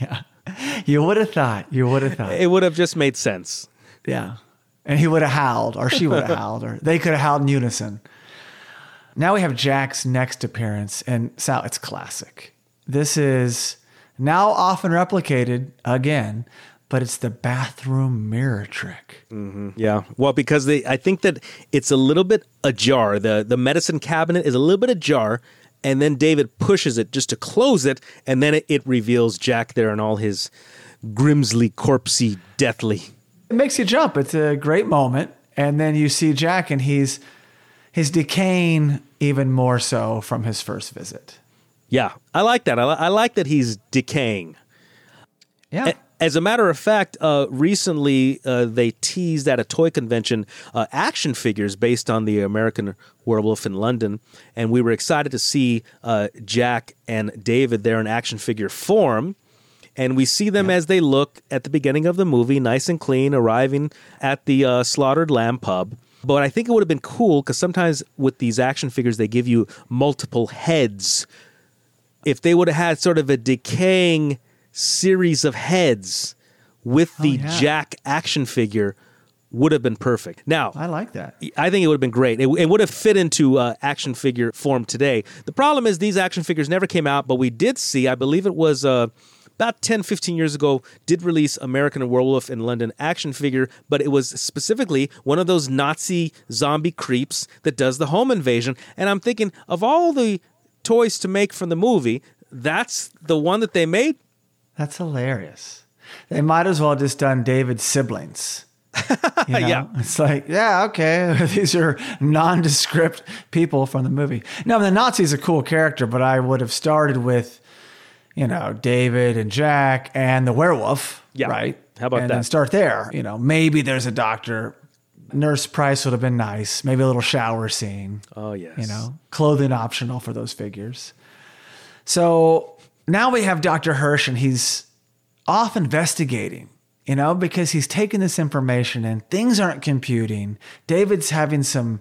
yeah, you would have thought. You would have thought. it would have just made sense. Yeah. And he would have howled, or she would have howled, or they could have howled in unison. Now we have Jack's next appearance, and Sal, it's classic. This is now often replicated again, but it's the bathroom mirror trick. Mm-hmm. Yeah. Well, because they, I think that it's a little bit ajar. The the medicine cabinet is a little bit ajar, and then David pushes it just to close it, and then it, it reveals Jack there and all his grimsly, corpsey, deathly. It makes you jump. It's a great moment. And then you see Jack, and he's he's decaying even more so from his first visit. Yeah, I like that. I, li- I like that he's decaying. Yeah. A- As a matter of fact, uh, recently uh, they teased at a toy convention uh, action figures based on the American Werewolf in London, and we were excited to see uh, Jack and David there in action figure form. And we see them as they look at the beginning of the movie, nice and clean, arriving at the uh, Slaughtered Lamb pub. But I think it would have been cool because sometimes with these action figures, they give you multiple heads if they would have had sort of a decaying series of heads with the Oh, yeah. Jack action figure would have been perfect. Now, I like that. I think it would have been great. It, it would have fit into uh, action figure form today. The problem is these action figures never came out, but we did see, I believe it was uh, about 10, 15 years ago, did release American Werewolf in London action figure, but it was specifically one of those Nazi zombie creeps that does the home invasion. And I'm thinking, of all the toys to make from the movie, that's the one that they made. That's hilarious. They might as well have just done David's siblings. You know? Yeah. It's like, yeah, okay. These are nondescript people from the movie. No, the Nazi's a cool character, but I would have started with, you know, David and Jack and the werewolf. Yeah. Right. How about and that? Then start there. You know, maybe there's a doctor. Nurse Price would have been nice. Maybe a little shower scene. Oh, yes. You know, clothing optional for those figures. So now we have Dr. Hirsch, and he's off investigating, you know, because he's taking this information and things aren't computing. David's having some,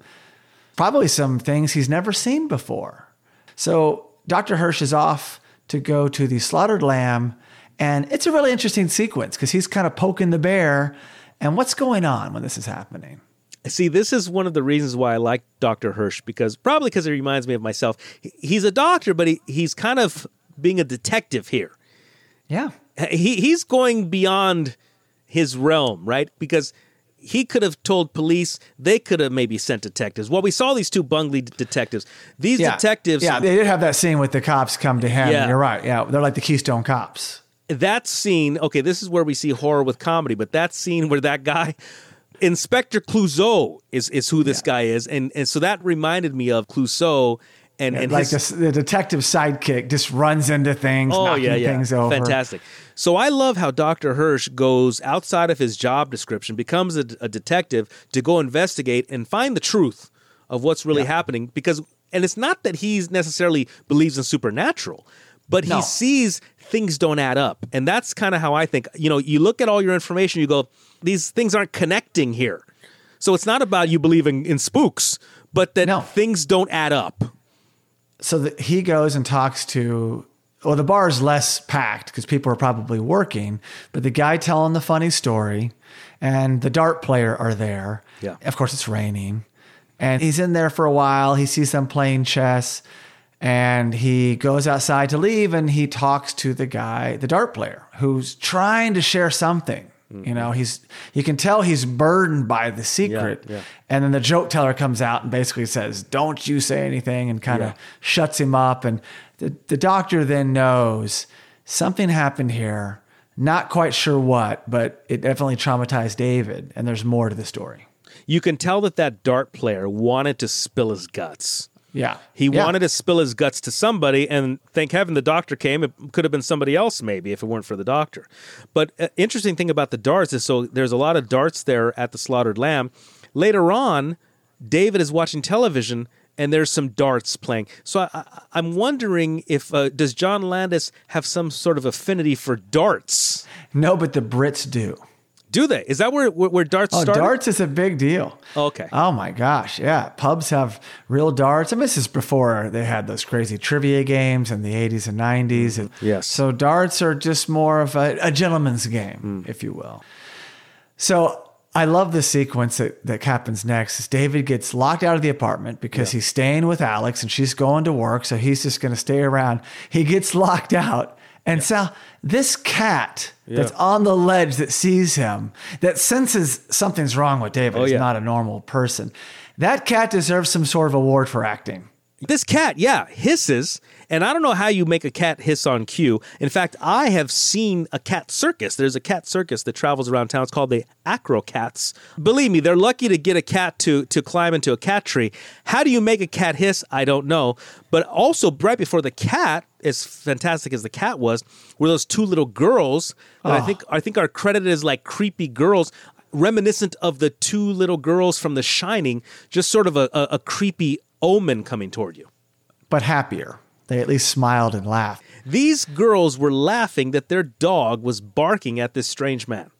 probably some things he's never seen before. So Dr. Hirsch is off to go to the slaughtered lamb, and it's a really interesting sequence because he's kind of poking the bear. And what's going on when this is happening? See, this is one of the reasons why I like Dr. Hirsch because probably because it reminds me of myself. He's a doctor, but he, he's kind of being a detective here. Yeah. He he's going beyond his realm, right? Because he could have told police, they could have maybe sent detectives. Well, we saw these two bungly d- detectives. These detectives, Yeah, they did have that scene with the cops come to him. Yeah. You're right. Yeah, they're like the Keystone cops. that scene, okay, this is where we see horror with comedy, but that scene where that guy, Inspector Clouseau, is is who this guy is, and and so that reminded me of Clouseau and and like his, this, the detective sidekick just runs into things, oh knocking yeah yeah, things over. fantastic. So I love how Dr. Hirsch goes outside of his job description, becomes a, a detective to go investigate and find the truth of what's really happening. Because and it's not that he's necessarily believes in supernatural, but No. he sees things don't add up, and that's kind of how I think. You know, you look at all your information, you go, these things aren't connecting here. So it's not about you believing in spooks, but that No. things don't add up. So that he goes and talks to. Well, the bar is less packed because people are probably working, but the guy telling the funny story and the dart player are there. Yeah. Of course, it's raining. And he's in there for a while. He sees them playing chess and he goes outside to leave and he talks to the guy, the dart player, who's trying to share something. You know, he's you can tell he's burdened by the secret. yeah. And then the joke teller comes out and basically says, Don't you say anything, and kind of Yeah. shuts him up. And the, the doctor then knows something happened here. Not quite sure what, but it definitely traumatized David. And there's more to the story. You can tell that that dart player wanted to spill his guts. Yeah. He Yeah. wanted to spill his guts to somebody, and thank heaven the doctor came. It could have been somebody else, maybe, if it weren't for the doctor. But uh, interesting thing about the darts is so there's a lot of darts there at the slaughtered lamb. Later on, David is watching television, and there's some darts playing. So I, I, I'm wondering if uh, does John Landis have some sort of affinity for darts? No, but the Brits do. Do they? Is that where where, where darts Oh, started? darts is a big deal. Oh, okay. Oh my gosh, yeah. Pubs have real darts. I mean, this is before they had those crazy trivia games in the 80s and 90s. Mm-hmm. And Yes. So darts are just more of a, a gentleman's game, mm. if you will. So I love the sequence that, that happens next. Is David gets locked out of the apartment because he's staying with Alex and she's going to work, so he's just going to stay around. He gets locked out, and Sal, this cat that's on the ledge that sees him, that senses something's wrong with David, Oh, is yeah. not a normal person. That cat deserves some sort of award for acting. This cat, yeah, hisses, and I don't know how you make a cat hiss on cue. In fact, I have seen a cat circus. There's a cat circus that travels around town. It's called the Acro Cats. Believe me, they're lucky to get a cat to to climb into a cat tree. How do you make a cat hiss? I don't know. But also, right before the cat, as fantastic as the cat was, were those two little girls that I think I think are credited as like creepy girls. Reminiscent of the two little girls from The Shining, just sort of a, a, a creepy omen coming toward you. But happier. They at least smiled and laughed. These girls were laughing that their dog was barking at this strange man.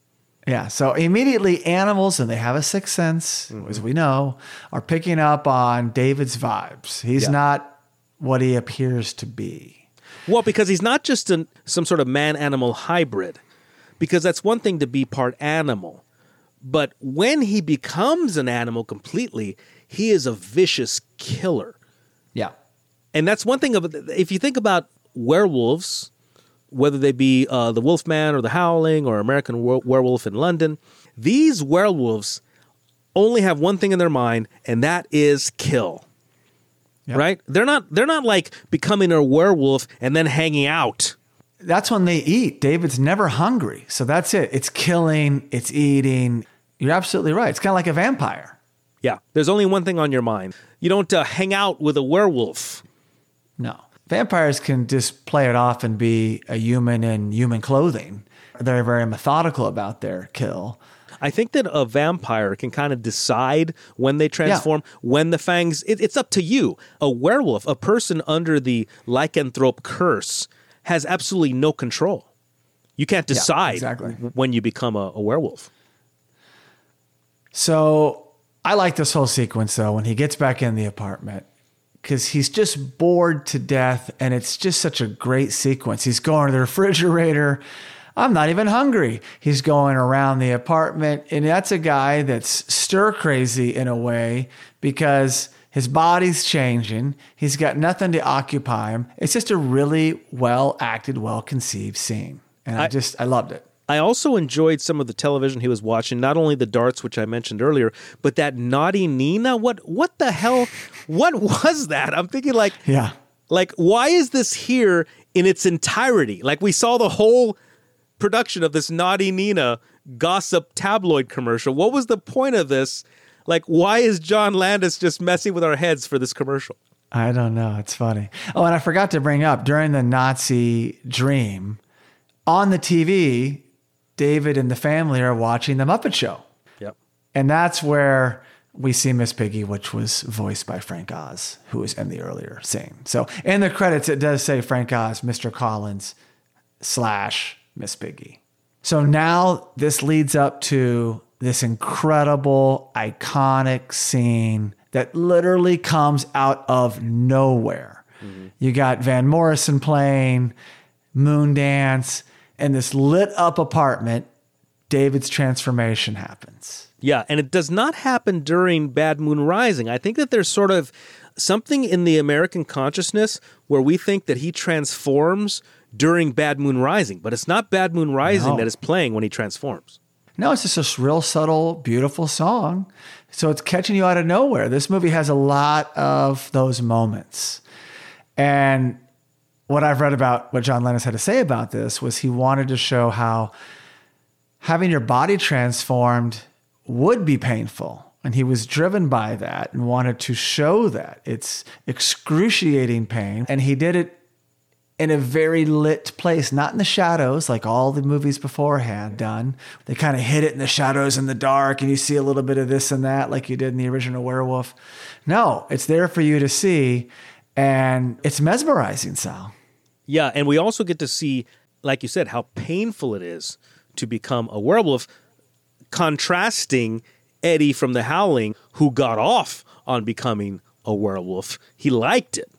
Yeah. So immediately, animals, and they have a sixth sense, mm-hmm. as we know, are picking up on David's vibes. He's Yeah. not what he appears to be. Well, because he's not just an, some sort of man animal hybrid, because that's one thing to be part animal. But when he becomes an animal completely, he is a vicious killer. Yeah. And that's one thing of if you think about werewolves, whether they be uh, the Wolfman or the Howling or American Were- Werewolf in London, these werewolves only have one thing in their mind, and that is kill. Right? They're not. They're not like becoming a werewolf and then hanging out. That's when they eat. David's never hungry. So that's it. It's killing, it's eating. You're absolutely right. It's kind of like a vampire. Yeah. There's only one thing on your mind. You don't uh, hang out with a werewolf. No. Vampires can just play it off and be a human in human clothing. They're very methodical about their kill. I think that a vampire can kind of decide when they transform, when the fangs. It, it's up to you. A werewolf, a person under the lycanthrope curse, has absolutely no control. You can't decide exactly. when you become a, a werewolf. So I like this whole sequence though when he gets back in the apartment because he's just bored to death and it's just such a great sequence. He's going to the refrigerator. I'm not even hungry. He's going around the apartment and that's a guy that's stir crazy in a way because his body's changing. He's got nothing to occupy him. It's just a really well acted, well conceived scene. And I, I- just, I loved it. I also enjoyed some of the television he was watching, not only the darts, which I mentioned earlier, but that naughty Nina. What what the hell? What was that? I'm thinking like Yeah. Like, why is this here in its entirety? Like, we saw the whole production of this Naughty Nina gossip tabloid commercial. What was the point of this? Like, why is John Landis just messing with our heads for this commercial? I don't know. It's funny. Oh, and I forgot to bring up during the Nazi dream on the TV, David and the family are watching the Muppet Show. Yep. And that's where we see Miss Piggy, which was voiced by Frank Oz, who was in the earlier scene. So in the credits, it does say Frank Oz, Mr. Collins, slash Miss Piggy. So now this leads up to this incredible, iconic scene that literally comes out of nowhere. Mm-hmm. You got Van Morrison playing, Moon Dance, and this lit up apartment. David's transformation happens. Yeah, and it does not happen during Bad Moon Rising. I think that there's sort of something in the American consciousness where we think that he transforms during Bad Moon Rising, but it's not Bad Moon Rising No. that is playing when he transforms. No, it's just a real subtle, beautiful song. So it's catching you out of nowhere. This movie has a lot of those moments. And what I've read about what John Landis had to say about this was he wanted to show how having your body transformed would be painful. And he was driven by that and wanted to show that. It's excruciating pain. And he did it in a very lit place, not in the shadows like all the movies beforehand done. They kind of hid it in the shadows in the dark, and you see a little bit of this and that, like you did in the original Werewolf. No, it's there for you to see, and it's mesmerizing, Sal. Yeah, and we also get to see, like you said, how painful it is to become a werewolf, contrasting Eddie from The Howling, who got off on becoming a werewolf. He liked it.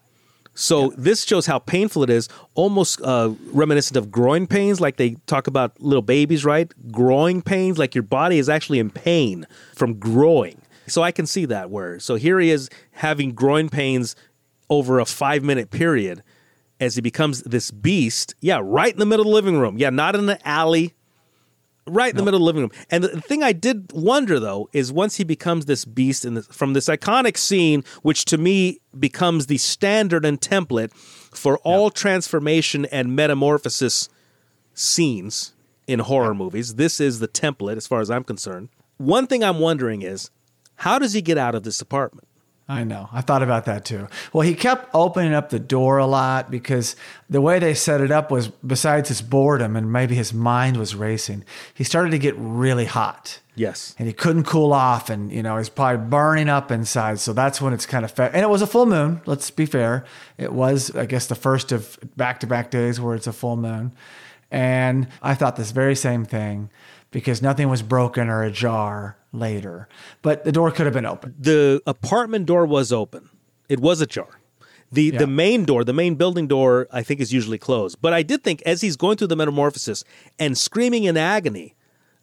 So yeah. this shows how painful it is, almost uh, reminiscent of growing pains, like they talk about little babies, right? Growing pains, like your body is actually in pain from growing. So I can see that where. So here he is having growing pains over a five minute period as he becomes this beast. Yeah, right in the middle of the living room. Yeah, not in the alley, right in no. the middle of the living room. And the thing I did wonder though is once he becomes this beast in from this iconic scene, which to me becomes the standard and template for all transformation and metamorphosis scenes in horror movies. This is the template as far as I'm concerned. One thing I'm wondering is how does he get out of this apartment? I know. I thought about that too. Well, he kept opening up the door a lot because the way they set it up was besides his boredom and maybe his mind was racing, he started to get really hot. Yes. And he couldn't cool off and, you know, he's probably burning up inside. So that's when it's kind of, fa- and it was a full moon. Let's be fair. It was, I guess, the first of back to back days where it's a full moon. And I thought this very same thing because nothing was broken or ajar later. But the door could have been open. The apartment door was open. It was ajar. The yeah. the main door, the main building door, I think is usually closed. But I did think as he's going through the metamorphosis and screaming in agony,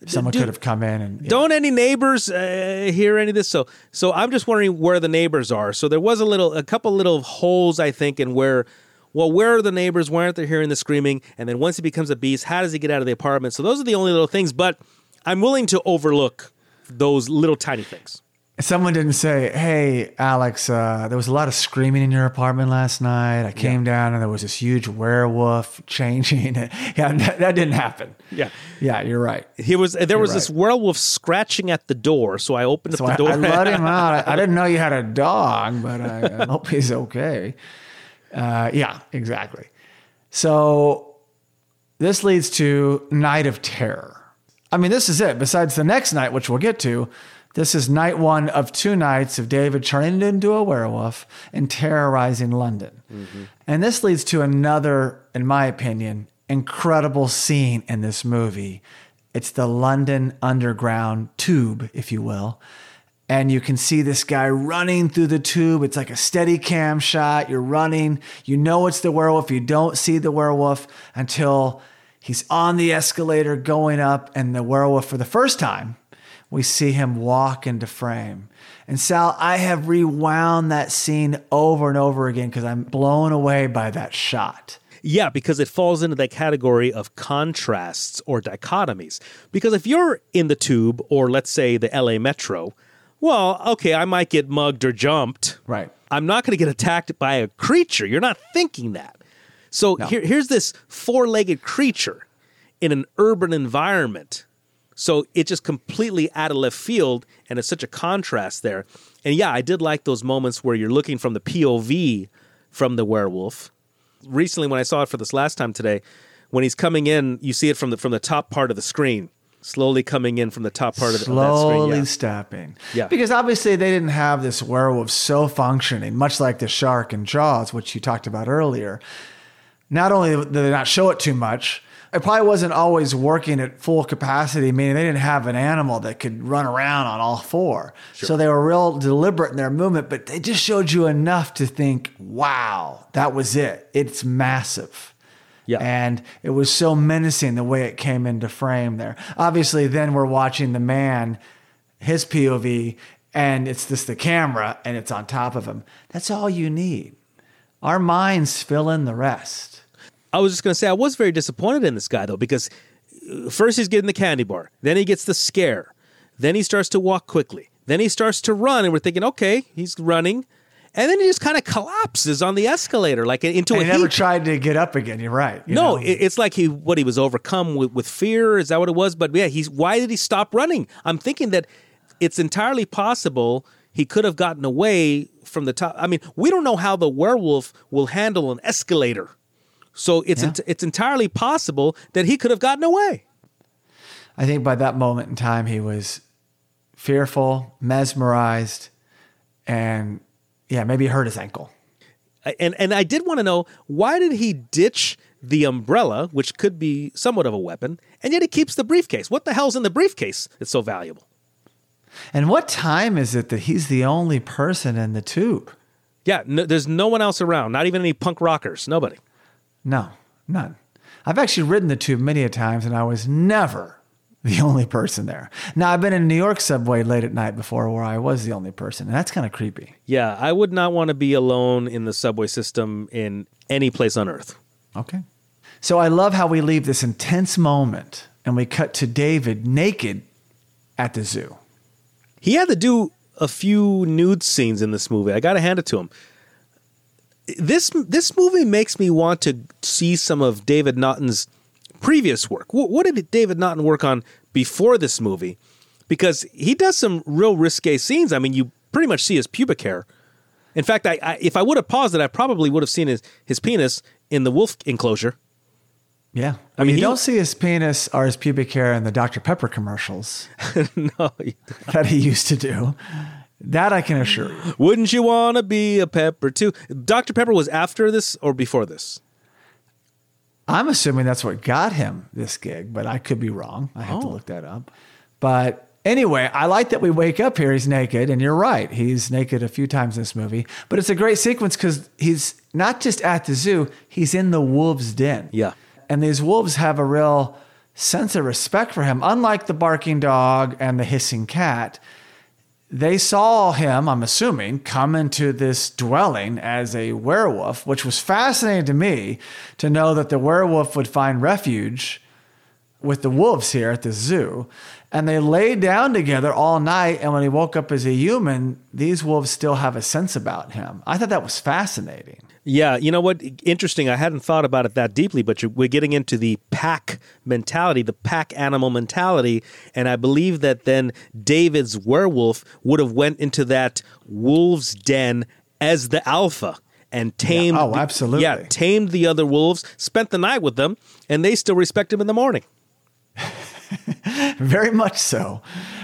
someone dude, could have come in and yeah. don't any neighbors uh, hear any of this so so i'm just wondering where the neighbors are so there was a little a couple little holes i think in where well where are the neighbors why aren't they hearing the screaming and then once he becomes a beast how does he get out of the apartment so those are the only little things but i'm willing to overlook those little tiny things. Someone didn't say, "Hey, Alex, uh, there was a lot of screaming in your apartment last night. I came yeah. down and there was this huge werewolf changing." yeah, that, that, didn't happen. Yeah, yeah, you're right. He was there you're was right. this werewolf scratching at the door, so I opened so up the I, door. I let him out. I, I, didn't know you had a dog, but I, I hope he's okay. Uh, yeah, exactly. So this leads to Night of Terror. I mean, this is it. Besides the next night, which we'll get to, this is night one of two nights of David turning into a werewolf and terrorizing London. Mm-hmm. And this leads to another, in my opinion, incredible scene in this movie. It's the London Underground tube, if you will. And you can see this guy running through the tube. It's like a steady cam shot. You're running. You know it's the werewolf. You don't see the werewolf until He's on the escalator going up, and the werewolf, for the first time, we see him walk into frame. And Sal, I have rewound that scene over and over again because I'm blown away by that shot. Yeah, because it falls into that category of contrasts or dichotomies. Because if you're in the tube, or let's say the LA Metro, well, okay, I might get mugged or jumped. Right. I'm not going to get attacked by a creature. You're not thinking that. So no. here, here's this four legged creature in an urban environment. So it just completely out of left field, and it's such a contrast there. And yeah, I did like those moments where you're looking from the POV from the werewolf. Recently, when I saw it for this last time today, when he's coming in, you see it from the from the top part of the screen, slowly coming in from the top part of, the, slowly screen. Yeah. stepping. Yeah, because obviously they didn't have this werewolf so functioning, much like the shark in Jaws, which you talked about earlier not only did they not show it too much, it probably wasn't always working at full capacity, meaning they didn't have an animal that could run around on all four. Sure. So they were real deliberate in their movement, but they just showed you enough to think, wow, that was it. It's massive. Yeah. And it was so menacing the way it came into frame there. Obviously, then we're watching the man, his POV, and it's just the camera and it's on top of him. That's all you need. Our minds fill in the rest. I was just going to say I was very disappointed in this guy though because uh, first he's getting the candy bar, then he gets the scare, then he starts to walk quickly, then he starts to run, and we're thinking, okay, he's running, and then he just kind of collapses on the escalator like into and a. He never tried to get up again. You're right. You no, it, it's like he what he was overcome with, with fear. Is that what it was? But yeah, he's why did he stop running? I'm thinking that it's entirely possible he could have gotten away from the top. I mean, we don't know how the werewolf will handle an escalator. So it's Yeah. ent- it's entirely possible that he could have gotten away. I think by that moment in time, he was fearful, mesmerized, and yeah, maybe hurt his ankle. And and I did want to know why did he ditch the umbrella, which could be somewhat of a weapon, and yet he keeps the briefcase. What the hell's in the briefcase that's so valuable? And what time is it that he's the only person in the tube? Yeah, no, there's no one else around, not even any punk rockers, nobody. No, none. I've actually ridden the tube many a times, and I was never the only person there. Now, I've been in New York subway late at night before where I was the only person, and that's kind of creepy. Yeah, I would not want to be alone in the subway system in any place on earth. Okay. So I love how we leave this intense moment and we cut to David naked at the zoo. He had to do a few nude scenes in this movie. I got to hand it to him. This this movie makes me want to see some of David Naughton's previous work. What, what did David Naughton work on before this movie? Because he does some real risque scenes. I mean, you pretty much see his pubic hair. In fact, I, I if I would have paused it, I probably would have seen his, his penis in the wolf enclosure. Yeah. I mean, you he- don't see his penis or his pubic hair in the Dr. Pepper commercials no, that he used to do. That I can assure you. wouldn't you want to be a pepper too? Dr. Pepper was after this or before this? I'm assuming that's what got him this gig, but I could be wrong. I have to Oh. look that up. But anyway, I like that we wake up here. He's naked, and you're right. He's naked a few times in this movie. But it's a great sequence because he's not just at the zoo, he's in the wolves' den. Yeah. And these wolves have a real sense of respect for him. Unlike the barking dog and the hissing cat, they saw him, I'm assuming, come into this dwelling as a werewolf, which was fascinating to me to know that the werewolf would find refuge with the wolves here at the zoo. And they lay down together all night. And when he woke up as a human, these wolves still have a sense about him. I thought that was fascinating. Yeah, you know what? Interesting. I hadn't thought about it that deeply, but we're getting into the pack mentality, the pack animal mentality, and I believe that then David's werewolf would have went into that wolf's den as the alpha and tamed. Oh, the- absolutely. yeah, tamed the other wolves, spent the night with them, and they still respect him in the morning. Very much so.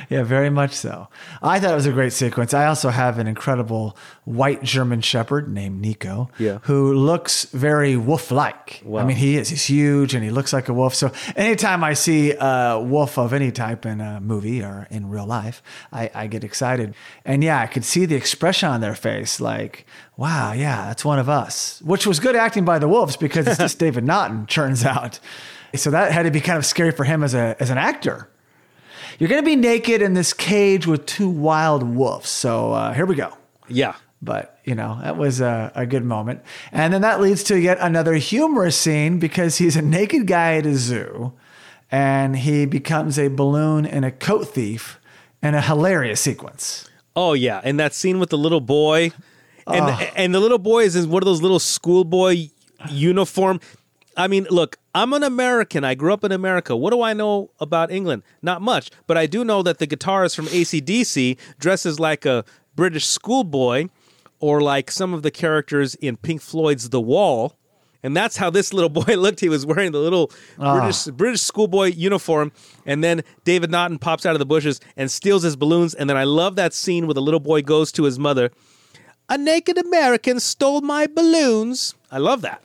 Yeah, very much so. I thought it was a great sequence. I also have an incredible white German shepherd named Nico, Yeah. who looks very wolf like. Wow. I mean, he is. He's huge and he looks like a wolf. So anytime I see a wolf of any type in a movie or in real life, I, I get excited. And yeah, I could see the expression on their face like, wow, yeah, that's one of us, which was good acting by the wolves because it's just David Naughton, turns out. So that had to be kind of scary for him as a as an actor. You're going to be naked in this cage with two wild wolves. So uh, here we go. Yeah. But, you know, that was a, a good moment. And then that leads to yet another humorous scene because he's a naked guy at a zoo and he becomes a balloon and a coat thief in a hilarious sequence. Oh yeah, and that scene with the little boy, and Oh. and the little boy is in one of those little schoolboy uniform. I mean, look, I'm an American. I grew up in America. What do I know about England? Not much, but I do know that the guitarist from ACDC dresses like a British schoolboy, or like some of the characters in Pink Floyd's The Wall. And that's how this little boy looked. He was wearing the little ah. British British schoolboy uniform, and then David Naughton pops out of the bushes and steals his balloons. And then I love that scene where the little boy goes to his mother. A naked American stole my balloons. I love that.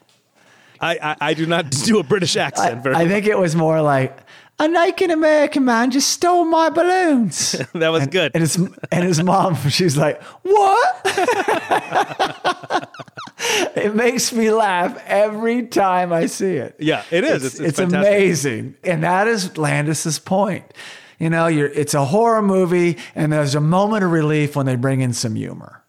I I, I do not do a British accent very. I think it was more like, a naked American man just stole my balloons. that was good. And his and his mom, she's like, "What?" it makes me laugh every time I see it. Yeah, it is. It's, It's- it's it's amazing, and that is Landis's point. You know, you're it's a horror movie, and there's a moment of relief when they bring in some humor.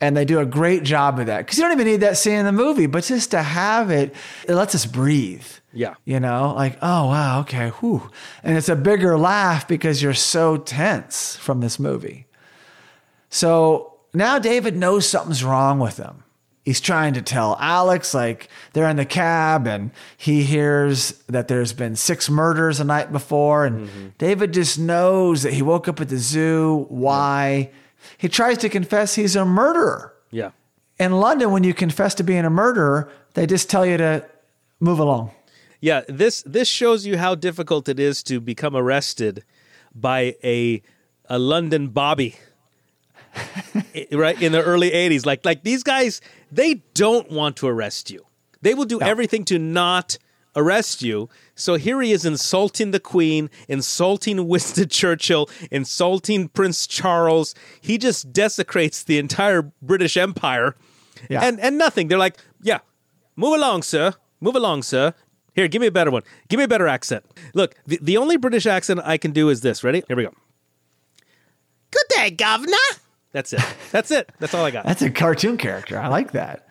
And they do a great job of that because you don't even need that scene in the movie, but just to have it, it lets us breathe. Yeah. You know, like, oh, wow, okay, whew. And it's a bigger laugh because you're so tense from this movie. So now David knows something's wrong with him. he's trying to tell Alex, like they're in the cab and he hears that there's been six murders the night before. And Mm-hmm. David just knows that he woke up at the zoo. Why? He tries to confess he's a murderer. Yeah. In London, when you confess to being a murderer, they just tell you to move along. Yeah, this this shows you how difficult it is to become arrested by a a London Bobby. Right in the early 80s like like these guys they don't want to arrest you. They will do everything to not arrest you. So here he is insulting the Queen, insulting Winston Churchill, insulting Prince Charles. He just desecrates the entire British Empire. Yeah. And and nothing. They're like, "Yeah, move along, sir. Move along, sir. Here, give me a better one. Give me a better accent. Look, the, the only British accent I can do is this. Ready? Here we go. Good day, governor. That's it. That's it. That's all I got. That's a cartoon character. I like that.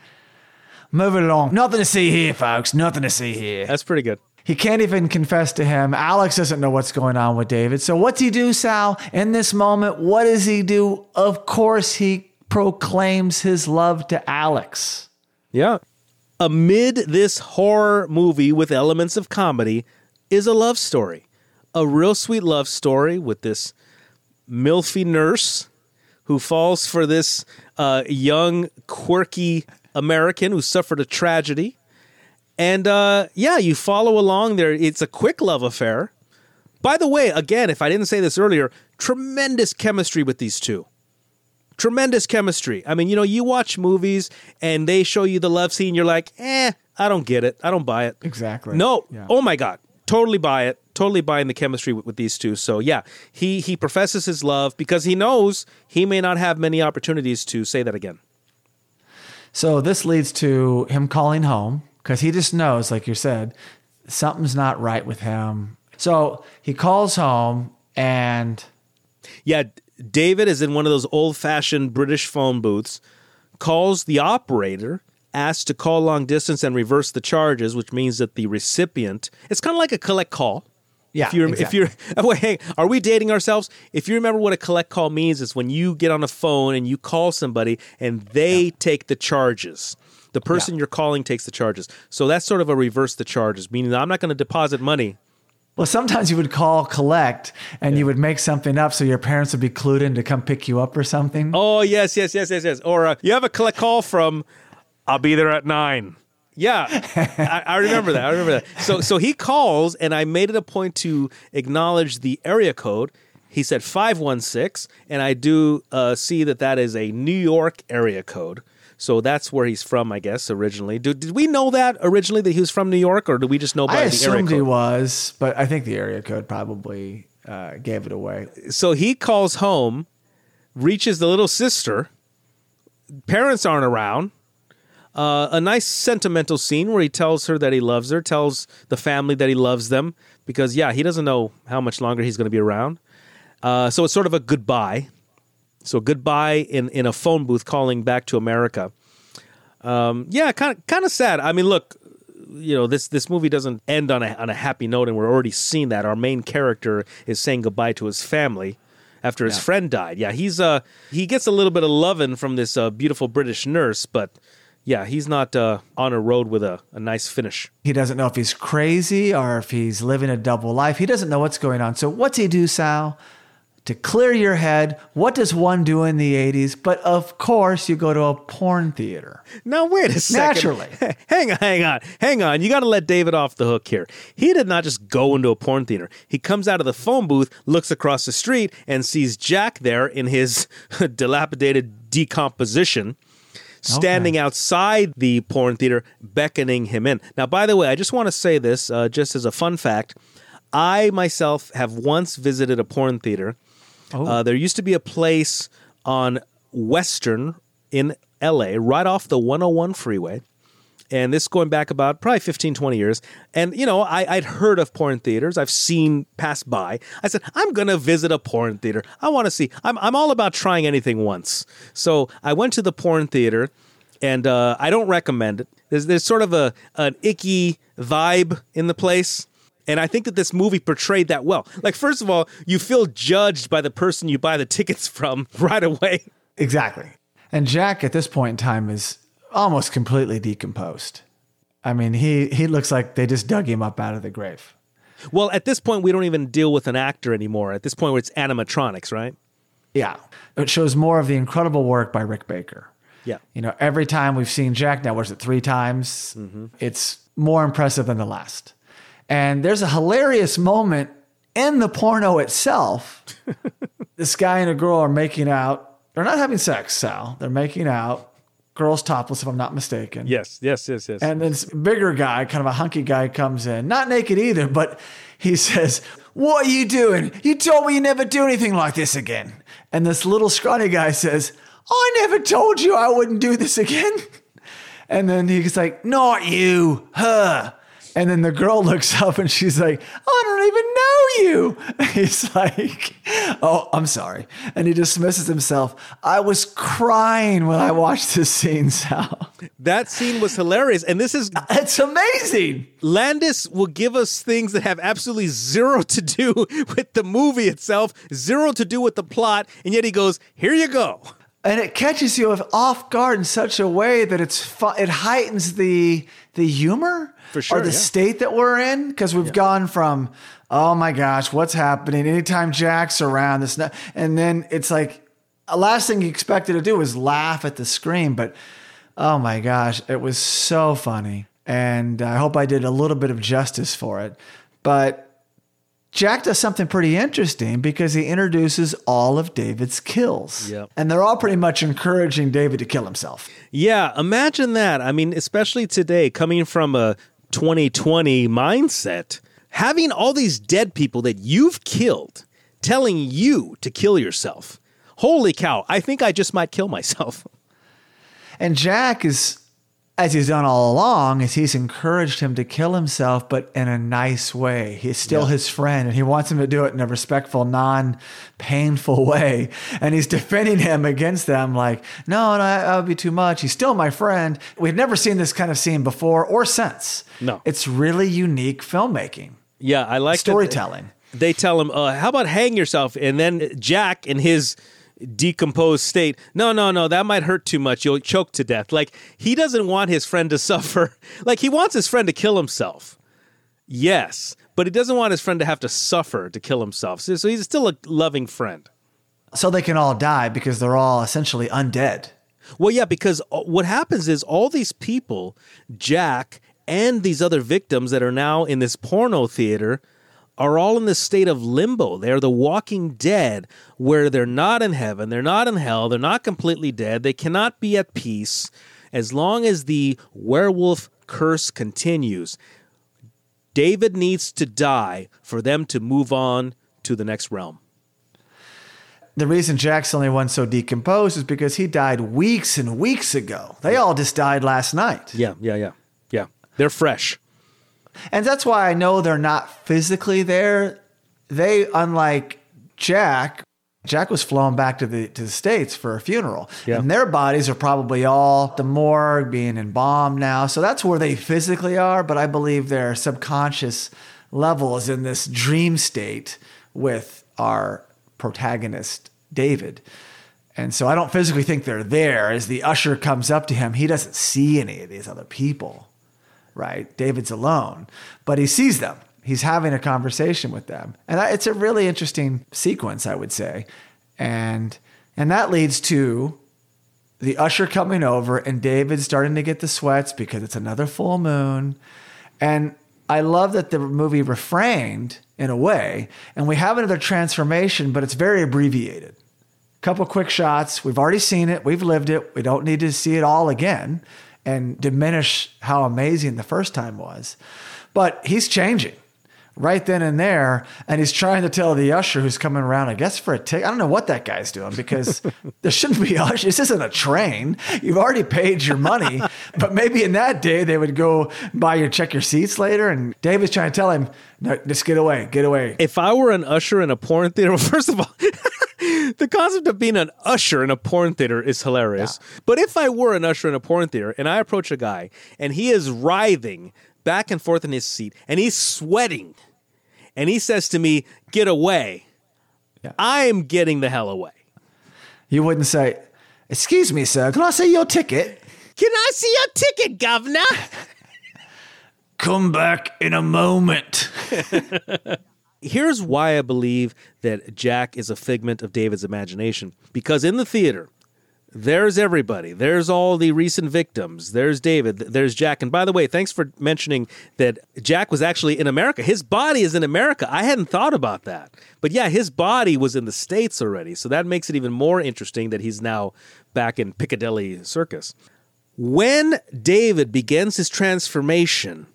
Move along. Nothing to see here, folks. Nothing to see here. That's pretty good. He can't even confess to him. Alex doesn't know what's going on with David. So, what's he do, Sal, in this moment? What does he do? Of course, he proclaims his love to Alex. Yeah. Amid this horror movie with elements of comedy is a love story. A real sweet love story with this milfy nurse who falls for this uh, young, quirky American who suffered a tragedy. And uh, yeah, you follow along there. It's a quick love affair. By the way, again, if I didn't say this earlier, tremendous chemistry with these two tremendous chemistry. I mean, you know, you watch movies and they show you the love scene, you're like, eh, I don't get it. I don't buy it. Exactly. No. Yeah. Oh my God. Totally buy it. Totally buying the chemistry with, with these two. So yeah, he he professes his love because he knows he may not have many opportunities to say that again. So, this leads to him calling home because he just knows, like you said, something's not right with him. So, he calls home and Yeah, David is in one of those old fashioned British phone booths, calls the operator, asks to call long distance and reverse the charges, which means that the recipient, it's kind of like a collect call. Yeah, if you're, exactly. if you're, wait, hang, are we dating ourselves? If you remember what a collect call means, it's when you get on a phone and you call somebody and they take the charges. The person you're calling takes the charges. So that's sort of a reverse the charges, meaning that I'm not going to deposit money. Well, sometimes you would call collect and you would make something up so your parents would be clued in to come pick you up or something. Oh yes, yes, yes, yes, yes. Or uh, you have a collect call from, I'll be there at nine. Yeah, I, I remember that. I remember that. So, so he calls, and I made it a point to acknowledge the area code. He said five one six, and I do uh, see that that is a New York area code. So that's where he's from, I guess, originally. Do, did we know that originally that he was from New York, or do we just know by I the area assumed he was, but I think the area code probably uh, gave it away. so he calls home, reaches the little sister. Parents aren't around. Uh, a nice sentimental scene where he tells her that he loves her, tells the family that he loves them because, yeah, he doesn't know how much longer he's going to be around. Uh, so it's sort of a goodbye. So goodbye in, in a phone booth calling back to America. Um, yeah, kind of kind of sad. I mean, look, you know this this movie doesn't end on a on a happy note, and we're already seeing that our main character is saying goodbye to his family after his Yeah. friend died. Yeah, he's uh he gets a little bit of loving from this uh, beautiful British nurse, but yeah, he's not uh, on a road with a, a nice finish. He doesn't know if he's crazy or if he's living a double life. He doesn't know what's going on. So, what's he do, Sal? To clear your head, what does one do in the 80s? But of course, you go to a porn theater. Now wait a second. Naturally. hang on, hang on, hang on. You got to let David off the hook here. He did not just go into a porn theater. He comes out of the phone booth, looks across the street, and sees Jack there in his dilapidated decomposition. Standing outside the porn theater, beckoning him in. Now, by the way, I just want to say this, uh, just as a fun fact. I myself have once visited a porn theater. Uh, there used to be a place on Western in LA, right off the 101 freeway. And this going back about probably 15, 20 years. And, you know, I, I'd heard of porn theaters. I've seen pass by. I said, I'm going to visit a porn theater. I want to see. I'm, I'm all about trying anything once. So I went to the porn theater and uh, I don't recommend it. There's, there's sort of a an icky vibe in the place. And I think that this movie portrayed that well. Like, first of all, you feel judged by the person you buy the tickets from right away. Exactly. And Jack at this point in time is almost completely decomposed. I mean, he he looks like they just dug him up out of the grave. Well, at this point, we don't even deal with an actor anymore. At this point, where it's animatronics, right? Yeah, it shows more of the incredible work by Rick Baker. Yeah. You know, every time we've seen Jack now, was it three times? Mm-hmm. It's more impressive than the last. And there's a hilarious moment in the porno itself. this guy and a girl are making out. They're not having sex, Sal. They're making out. Girl's topless, if I'm not mistaken. Yes, yes, yes, yes. And this bigger guy, kind of a hunky guy, comes in, not naked either, but he says, What are you doing? You told me you never do anything like this again. And this little scrawny guy says, I never told you I wouldn't do this again. And then he's like, Not you, her. And then the girl looks up and she's like, I don't even know you. He's like, Oh, I'm sorry. And he dismisses himself. I was crying when I watched this scene, Sal. that scene was hilarious, and this is It's amazing. Landis will give us things that have absolutely zero to do with the movie itself, zero to do with the plot, and yet he goes, "Here you go." And it catches you off guard in such a way that it's fu- it heightens the the humor For sure, or the yeah. state that we're in because we've gone from oh my gosh what's happening? Anytime Jack's around this and then it's like the last thing you expected to do was laugh at the screen but oh my gosh it was so funny. And I hope I did a little bit of justice for it. But Jack does something pretty interesting because he introduces all of David's kills. Yep. And they're all pretty much encouraging David to kill himself. Yeah, imagine that. I mean, especially today, coming from a 2020 mindset, having all these dead people that you've killed telling you to kill yourself. Holy cow! I think I just might kill myself. And Jack is, as he's done all along, is he's encouraged him to kill himself, but in a nice way. He's still Yeah. his friend and he wants him to do it in a respectful, non painful way. And he's defending him against them like, no, no, that would be too much. He's still my friend. We've never seen this kind of scene before or since. No. It's really unique filmmaking, Yeah, I like storytelling. they tell him, uh, "How about hang yourself?" And then Jack, in his decomposed state, no, no, no, that might hurt too much. You'll choke to death. Like he doesn't want his friend to suffer. Like he wants his friend to kill himself. Yes, but he doesn't want his friend to have to suffer to kill himself. So, so he's still a loving friend. so they can all die because they're all essentially undead. Well, yeah, because uh, what happens is all these people, Jack and these other victims that are now in this porno theater, are all in this state of limbo. They're the walking dead, where they're not in heaven, they're not in hell, they're not completely dead, they cannot be at peace as long as the werewolf curse continues. David needs to die for them to move on to the next realm. The reason Jack's only one so decomposed is because he died weeks and weeks ago. They all just died last night. Yeah, yeah, yeah. Yeah. They're fresh. And that's why I know they're not physically there. They, unlike Jack, Jack was flown back to the to the States for a funeral. Yeah. And their bodies are probably all at the morgue being embalmed now. So that's where they physically are, but I believe their subconscious level is in this dream state with our protagonist, David. And so I don't physically think they're there. As the usher comes up to him, he doesn't see any of these other people right? David's alone, but he sees them. He's having a conversation with them. And it's a really interesting sequence, I would say. And and that leads to the usher coming over and David starting to get the sweats because it's another full moon. And I love that the movie refrained in a way, and we have another transformation, but it's very abbreviated couple quick shots. We've already seen it. We've lived it. We don't need to see it all again and diminish how amazing the first time was. But he's changing right then and there. And he's trying to tell the usher who's coming around, I guess for a ticket. I don't know what that guy's doing because there shouldn't be ushers. This isn't a train. You've already paid your money. but maybe in that day they would go buy your check your seats later. And David's trying to tell him, no, just get away, get away. if I were an usher in a porn theater, well, first of all, the concept of being an usher in a porn theater is hilarious. But if I were an usher in a porn theater and I approach a guy and he is writhing back and forth in his seat and he's sweating and he says to me, Get away, Yeah. I am getting the hell away. You wouldn't say, Excuse me, sir, can I see your ticket? Can I see your ticket, governor? Come back in a moment. Here's why I believe that Jack is a figment of David's imagination. Because in the theater, there's everybody. There's all the recent victims. There's David. There's Jack. And by the way, thanks for mentioning that Jack was actually in America. His body is in America. I hadn't thought about that. But yeah, his body was in the States already. So that makes it even more interesting that he's now back in Piccadilly Circus. When David begins his transformation,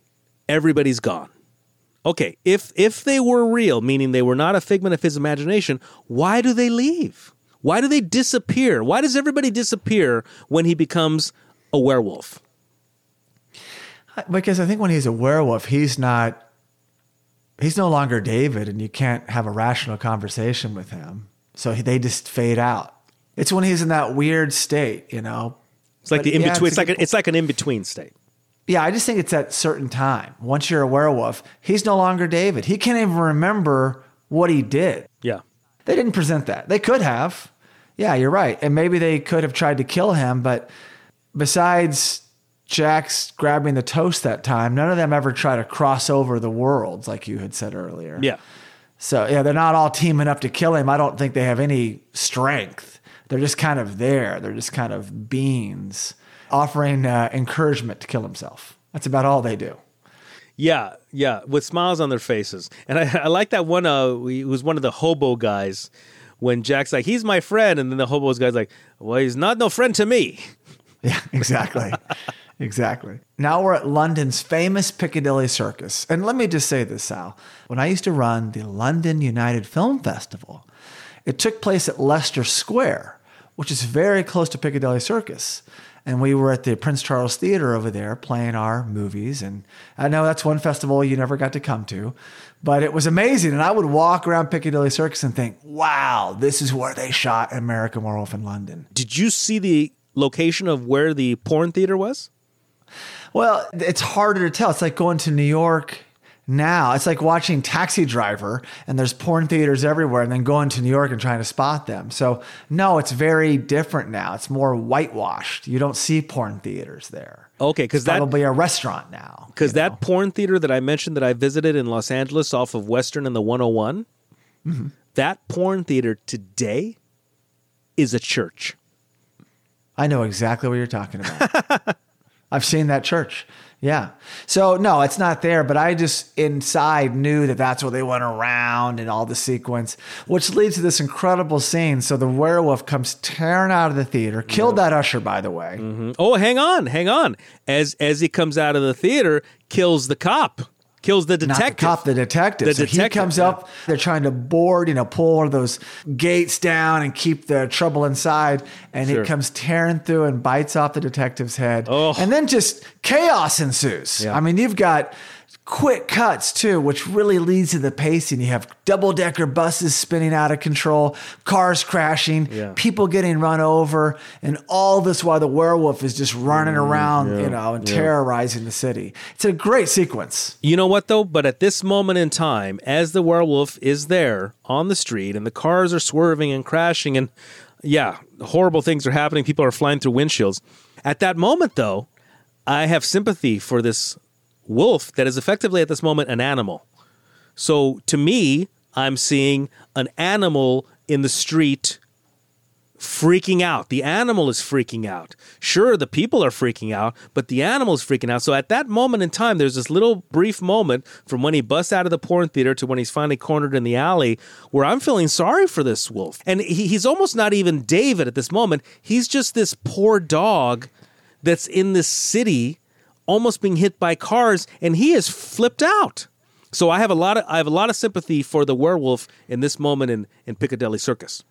everybody's gone. Okay, if if they were real, meaning they were not a figment of his imagination, why do they leave? Why do they disappear? Why does everybody disappear when he becomes a werewolf? Uh, because I think when he's a werewolf, he's not he's no longer David and you can't have a rational conversation with him. So they just fade out. It's when he's in that weird state, you know. It's like But the in yeah, between. it's it's like a, it's like an in between state. Yeah, I just think it's at certain time. Once you're a werewolf, he's no longer David. He can't even remember what he did. Yeah. They didn't present that. They could have. Yeah, you're right. And maybe they could have tried to kill him, but besides Jack's grabbing the toast that time, none of them ever try to cross over the worlds like you had said earlier. Yeah. So, yeah, they're not all teaming up to kill him. I don't think they have any strength. They're just kind of there. They're just kind of beings offering uh, encouragement to kill himself. That's about all they do. Yeah, yeah, with smiles on their faces. And I, I like that one. Uh, was one of the hobo guys. When Jack's like, "He's my friend," and then the hobo's guy's like, "Well, he's not no friend to me." Yeah, exactly. exactly. Now we're at London's famous Piccadilly Circus. And let me just say this, Sal. When I used to run the London United Film Festival, it took place at Leicester Square, which is very close to Piccadilly Circus. And we were at the Prince Charles Theater over there playing our movies. And I know that's one festival you never got to come to, but it was amazing. And I would walk around Piccadilly Circus and think, wow, this is where they shot American Werewolf in London. Did you see the location of where the porn theater was? Well, it's harder to tell. It's like going to New York now. It's like watching Taxi Driver and there's porn theaters everywhere and then going to New York and trying to spot them. So, no, it's very different now. It's more whitewashed. You don't see porn theaters there. Okay, because that Probably a restaurant now. because that know? porn theater that I mentioned that I visited in Los Angeles off of Western and the 101, Mm-hmm. that porn theater today is a church. I know exactly what you're talking about. I've seen that church. Yeah. So no, it's not there, but I just inside knew that that's where they went around and all the sequence, which leads to this incredible scene. So the werewolf comes tearing out of the theater, killed that usher, by the way. Mm-hmm. Oh, hang on, hang on. As as he comes out of the theater, kills the cop, kills the detective. Not the cop, the detective. The so he detective, comes yeah. up. They're trying to board, you know, pull one of those gates down and keep the trouble inside. And Sure. it comes tearing through and bites off the detective's head. Oh. And then just chaos ensues. Yeah. I mean, you've got quick cuts too, which really leads to the pacing. You have double decker buses spinning out of control, cars crashing, Yeah. people getting run over, and all this while the werewolf is just running around, Mm, yeah, you know, and yeah. terrorizing the city. It's a great sequence. You know what though? But at this moment in time, as the werewolf is there on the street and the cars are swerving and crashing and yeah, horrible things are happening, people are flying through windshields. At that moment though, I have sympathy for this wolf that is effectively at this moment an animal. So to me, I'm seeing an animal in the street freaking out. The animal is freaking out. Sure, the people are freaking out, but the animal is freaking out. So at that moment in time, there's this little brief moment from when he busts out of the porn theater to when he's finally cornered in the alley where I'm feeling sorry for this wolf. And he, he's almost not even David at this moment. He's just this poor dog that's in this city almost being hit by cars and he is flipped out. So I have a lot of I have a lot of sympathy for the werewolf in this moment in, in Piccadilly Circus.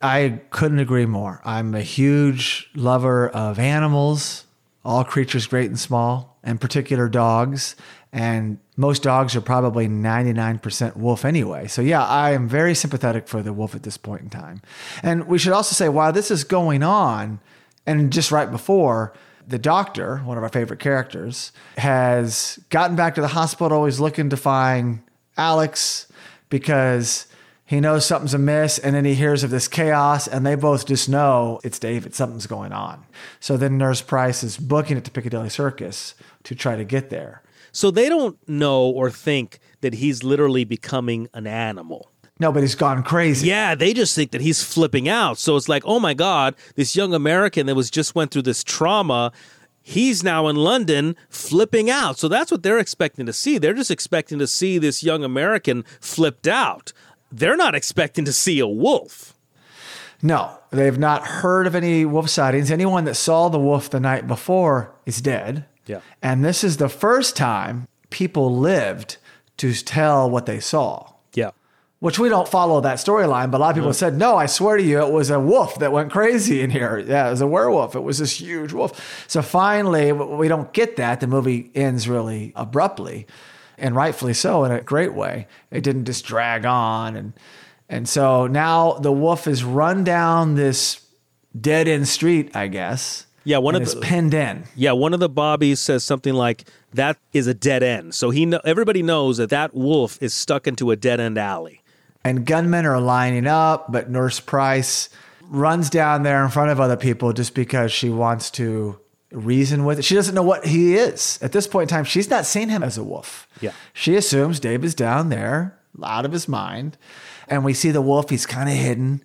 I couldn't agree more. I'm a huge lover of animals, all creatures great and small, and particular dogs. And most dogs are probably 99% wolf anyway. So, yeah, I am very sympathetic for the wolf at this point in time. And we should also say, while this is going on, and just right before, the doctor, one of our favorite characters, has gotten back to the hospital. He's looking to find Alex because He knows something's amiss, and then he hears of this chaos, and they both just know it's David, something's going on. So then Nurse Price is booking it to Piccadilly Circus to try to get there. So they don't know or think that he's literally becoming an animal. No, but he's gone crazy. Yeah, they just think that he's flipping out. So it's like, oh my God, this young American that was just went through this trauma, he's now in London flipping out. So that's what they're expecting to see. They're just expecting to see this young American flipped out. They're not expecting to see a wolf. No, they've not heard of any wolf sightings. Anyone that saw the wolf the night before is dead. Yeah. And this is the first time people lived to tell what they saw. Which we don't follow that storyline, but a lot of people said, no, I swear to you, it was a wolf that went crazy in here. Yeah, it was a werewolf. It was this huge wolf. So finally, we don't get that. The movie ends really abruptly and rightfully so in a great way. It didn't just drag on. And, and so now the wolf is run down this dead end street, I guess. Yeah, one of the- penned in. Yeah, one of the bobbies says something like that is a dead end. So he everybody knows that that wolf is stuck into a dead end alley. And gunmen are lining up, but Nurse Price runs down there in front of other people just because she wants to reason with it. She doesn't know what he is. At this point in time, she's not seen him as a wolf. Yeah. She assumes David's down there, out of his mind. And we see the wolf, he's kind of hidden.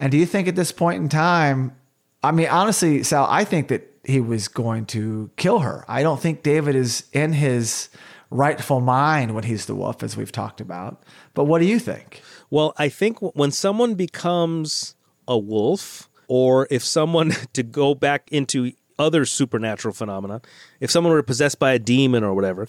And do you think at this point in time, I mean, honestly, Sal, I think that he was going to kill her. I don't think David is in his rightful mind when he's the wolf, as we've talked about. But what do you think? Well, I think when someone becomes a wolf, or if someone to go back into other supernatural phenomena, if someone were possessed by a demon or whatever,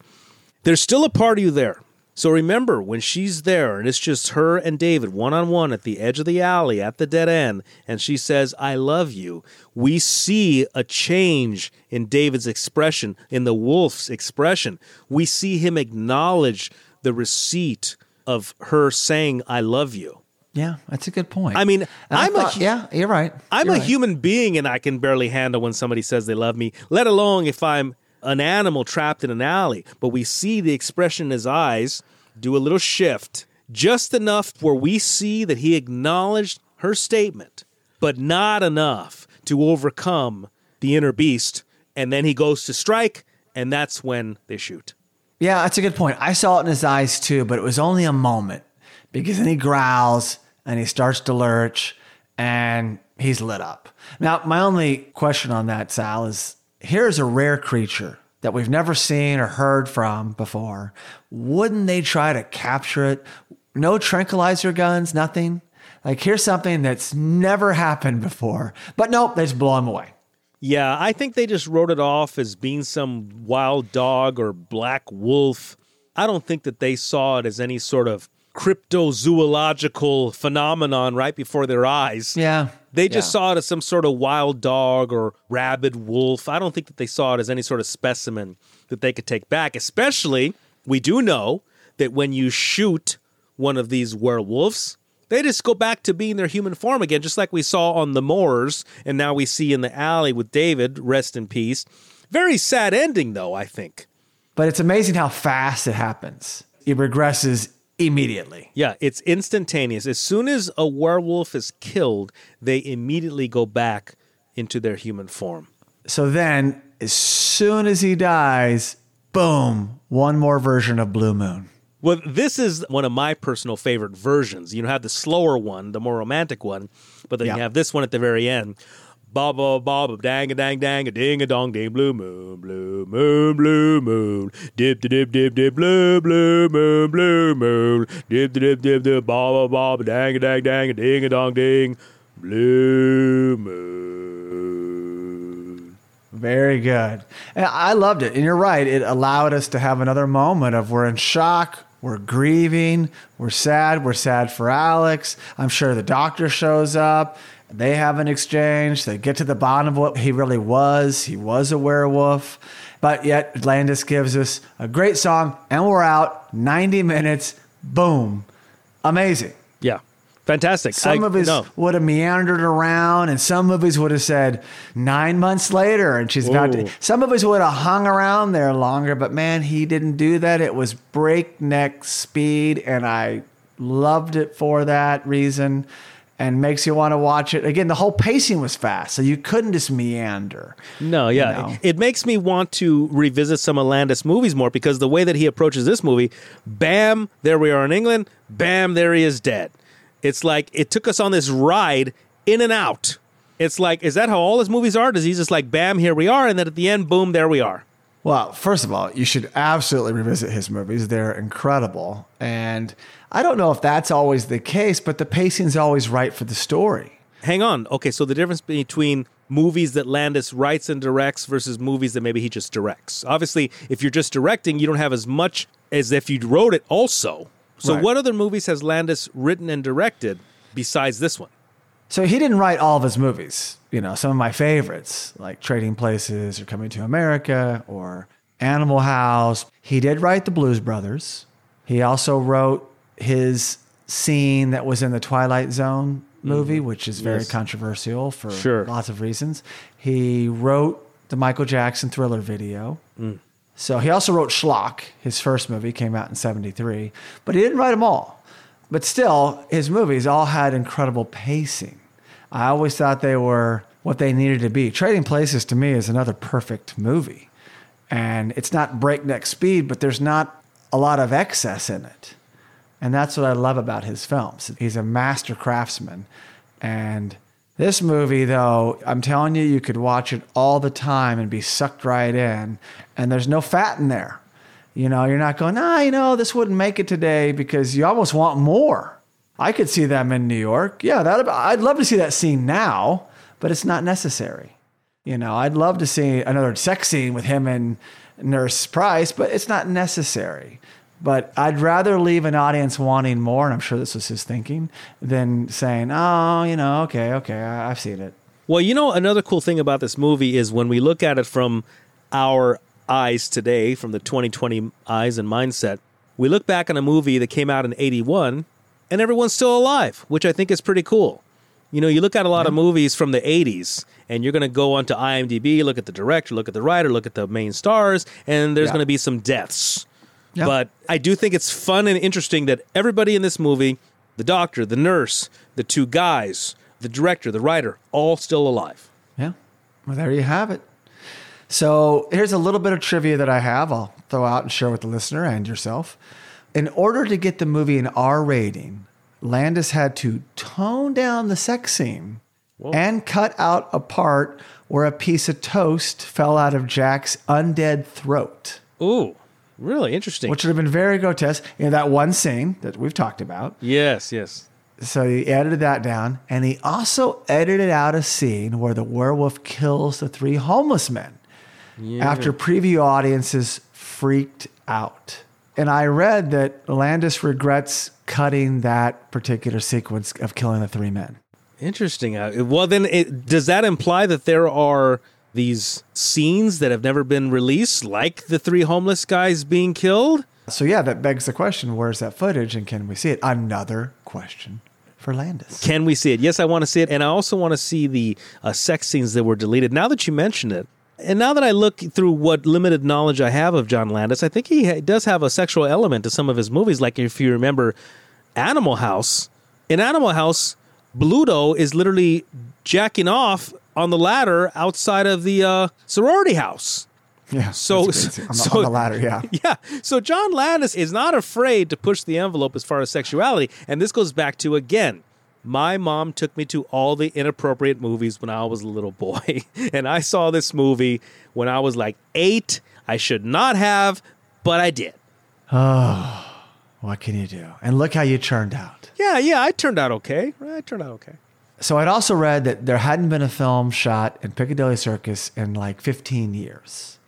there's still a part of you there. So remember, when she's there and it's just her and David one on one at the edge of the alley at the dead end, and she says, I love you, we see a change in David's expression, in the wolf's expression. We see him acknowledge the receipt of her saying, I love you. Yeah, that's a good point. I mean, And I I'm a thought- hu- yeah, you're right. I'm You're a right. human being and I can barely handle when somebody says they love me, let alone if I'm an animal trapped in an alley. But we see the expression in his eyes do a little shift, just enough where we see that he acknowledged her statement, but not enough to overcome the inner beast. And then he goes to strike, and that's when they shoot. Yeah, that's a good point. I saw it in his eyes too, but it was only a moment because then he growls and he starts to lurch and he's lit up. Now, my only question on that, Sal, is here's a rare creature that we've never seen or heard from before. Wouldn't they try to capture it? No tranquilizer guns, nothing. Like here's something that's never happened before. But nope, they just blow him away. Yeah, I think they just wrote it off as being some wild dog or black wolf. I don't think that they saw it as any sort of cryptozoological phenomenon right before their eyes. Yeah. They just Yeah. saw it as some sort of wild dog or rabid wolf. I don't think that they saw it as any sort of specimen that they could take back. Especially, we do know that when you shoot one of these werewolves, they just go back to being their human form again, just like we saw on the moors and now we see in the alley with David, rest in peace. Very sad ending, though, I think. But it's amazing how fast it happens. It regresses immediately. Yeah, it's instantaneous. As soon as a werewolf is killed, they immediately go back into their human form. So then, as soon as he dies, boom, one more version of Blue Moon. Well, this is one of my personal favorite versions. You know, have the slower one, the more romantic one, but then Yeah. you have this one at the very end. Ba ba ba ba dang a dang dang a ding a dong ding blue moon blue moon blue moon dip dip dip dip blue blue moon blue moon dip dip dip dip ba ba ba ba dang a dang dang a ding a dong ding blue moon. Very good. And I loved it. And you're right. It allowed us to have another moment of we're in shock, we're grieving, we're sad, we're sad for Alex. I'm sure the doctor shows up. They have an exchange. They get to the bottom of what he really was. He was a werewolf. But yet, Landis gives us a great song, and we're out 90 minutes. Boom. Amazing. Yeah, fantastic. Some I- of his no. would have meandered around, and some of his would have said nine months later, and she's about to. Some of his would have hung around there longer, but man, he didn't do that. It was breakneck speed, and I Loved it for that reason and makes you want to watch it. Again, the whole pacing was fast, so you couldn't just meander. No, yeah. know? It makes me want to revisit some of Landis movies more because the way that he approaches this movie, bam, there we are in England, bam, there he is dead. It's like it took us on this ride in and out. It's like, is that how all his movies are? Does he just like, bam, here we are, and then at the end, boom, there we are? Well, first of all, you should absolutely revisit his movies. They're incredible. And I don't know if that's always the case, but the pacing's always right for the story. Hang on. Okay, so the difference between movies that Landis writes and directs versus movies that maybe he just directs. Obviously, if you're just directing, you don't have as much as if you wrote it also. So, Right. what other movies has Landis written and directed besides this one? So he didn't write all of his movies. You know, some of my favorites, like Trading Places or Coming to America or Animal House. He did write The Blues Brothers. He also wrote his scene that was in the Twilight Zone movie, mm-hmm. which is very Yes. controversial for Sure. lots of reasons. He wrote the Michael Jackson thriller video. Mm. So he also wrote Schlock. His first movie came out in 73, but he didn't write them all. But still, his movies all had incredible pacing. I always thought they were what they needed to be. Trading Places to me is another perfect movie. And it's not breakneck speed, but there's not a lot of excess in it. And that's what I love about his films. He's a master craftsman. And this movie, though, I'm telling you, you could watch it all the time and be sucked right in. And there's no fat in there. You know, you're not going, ah, you know, this wouldn't make it today because you almost want more. I could see them in New York. Yeah, that I'd love to see that scene now, but it's not necessary. You know, I'd love to see another sex scene with him and Nurse Price, but it's not necessary. But I'd rather leave an audience wanting more, and I'm sure this was his thinking, than saying, oh, you know, okay, okay, I- I've seen it. Well, you know, another cool thing about this movie is when we look at it from our eyes today, from the 2020 eyes and mindset, we look back on a movie that came out in 81 and everyone's still alive, which I think is pretty cool. You know, you look at a lot of movies from the 80s and you're going to go onto IMDb, look at the director, look at the writer, look at the main stars, and there's Yeah. going to be some deaths. Yeah. But I do think it's fun and interesting that everybody in this movie, the doctor, the nurse, the two guys, the director, the writer, all still alive. Yeah. Well, there you have it. So here's a little bit of trivia that I have. I'll throw out and share with the listener and yourself. In order to get the movie an R rating, Landis had to tone down the sex scene and cut out a part where a piece of toast fell out of Jack's undead throat, Ooh, really interesting. which would have been very grotesque. You know, that one scene that we've talked about. yes, yes. So he edited that down, and he also edited out a scene where the werewolf kills the three homeless men after preview audiences freaked out. And I read that Landis regrets cutting that particular sequence of killing the three men. Interesting. Uh, Well, then, it, does that imply that there are these scenes that have never been released, like the three homeless guys being killed? So, yeah, that begs the question where's that footage and can we see it? Another question for Landis. Can we see it? Yes, I want to see it, and I also want to see the uh, sex scenes that were deleted. Now that you mention it, and now that I look through what limited knowledge I have of John Landis, I think he ha- does have a sexual element to some of his movies. Like if you remember Animal House, in Animal House, Bluto is literally jacking off on the ladder outside of the uh, sorority house. Yeah. So- on, the, so- on the ladder, yeah. Yeah. So John Landis is not afraid to push the envelope as far as sexuality. And this goes back to, again, my mom took me to all the inappropriate movies when I was a little boy. and I saw this movie when I was like eight. I should not have, but I did. Oh, what can you do? And look how you turned out. Yeah, yeah, I turned out okay. I turned out okay. So I'd also read that there hadn't been a film shot in Piccadilly Circus in like 15 years.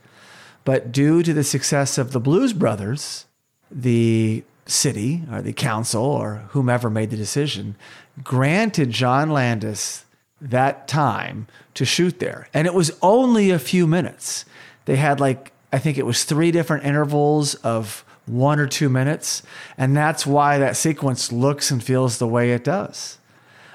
But due to the success of the Blues Brothers, the city or the council or whomever made the decision granted John Landis that time to shoot there. And it was only a few minutes. They had like, I think it was three different intervals of one or two minutes. And that's why that sequence looks and feels the way it does.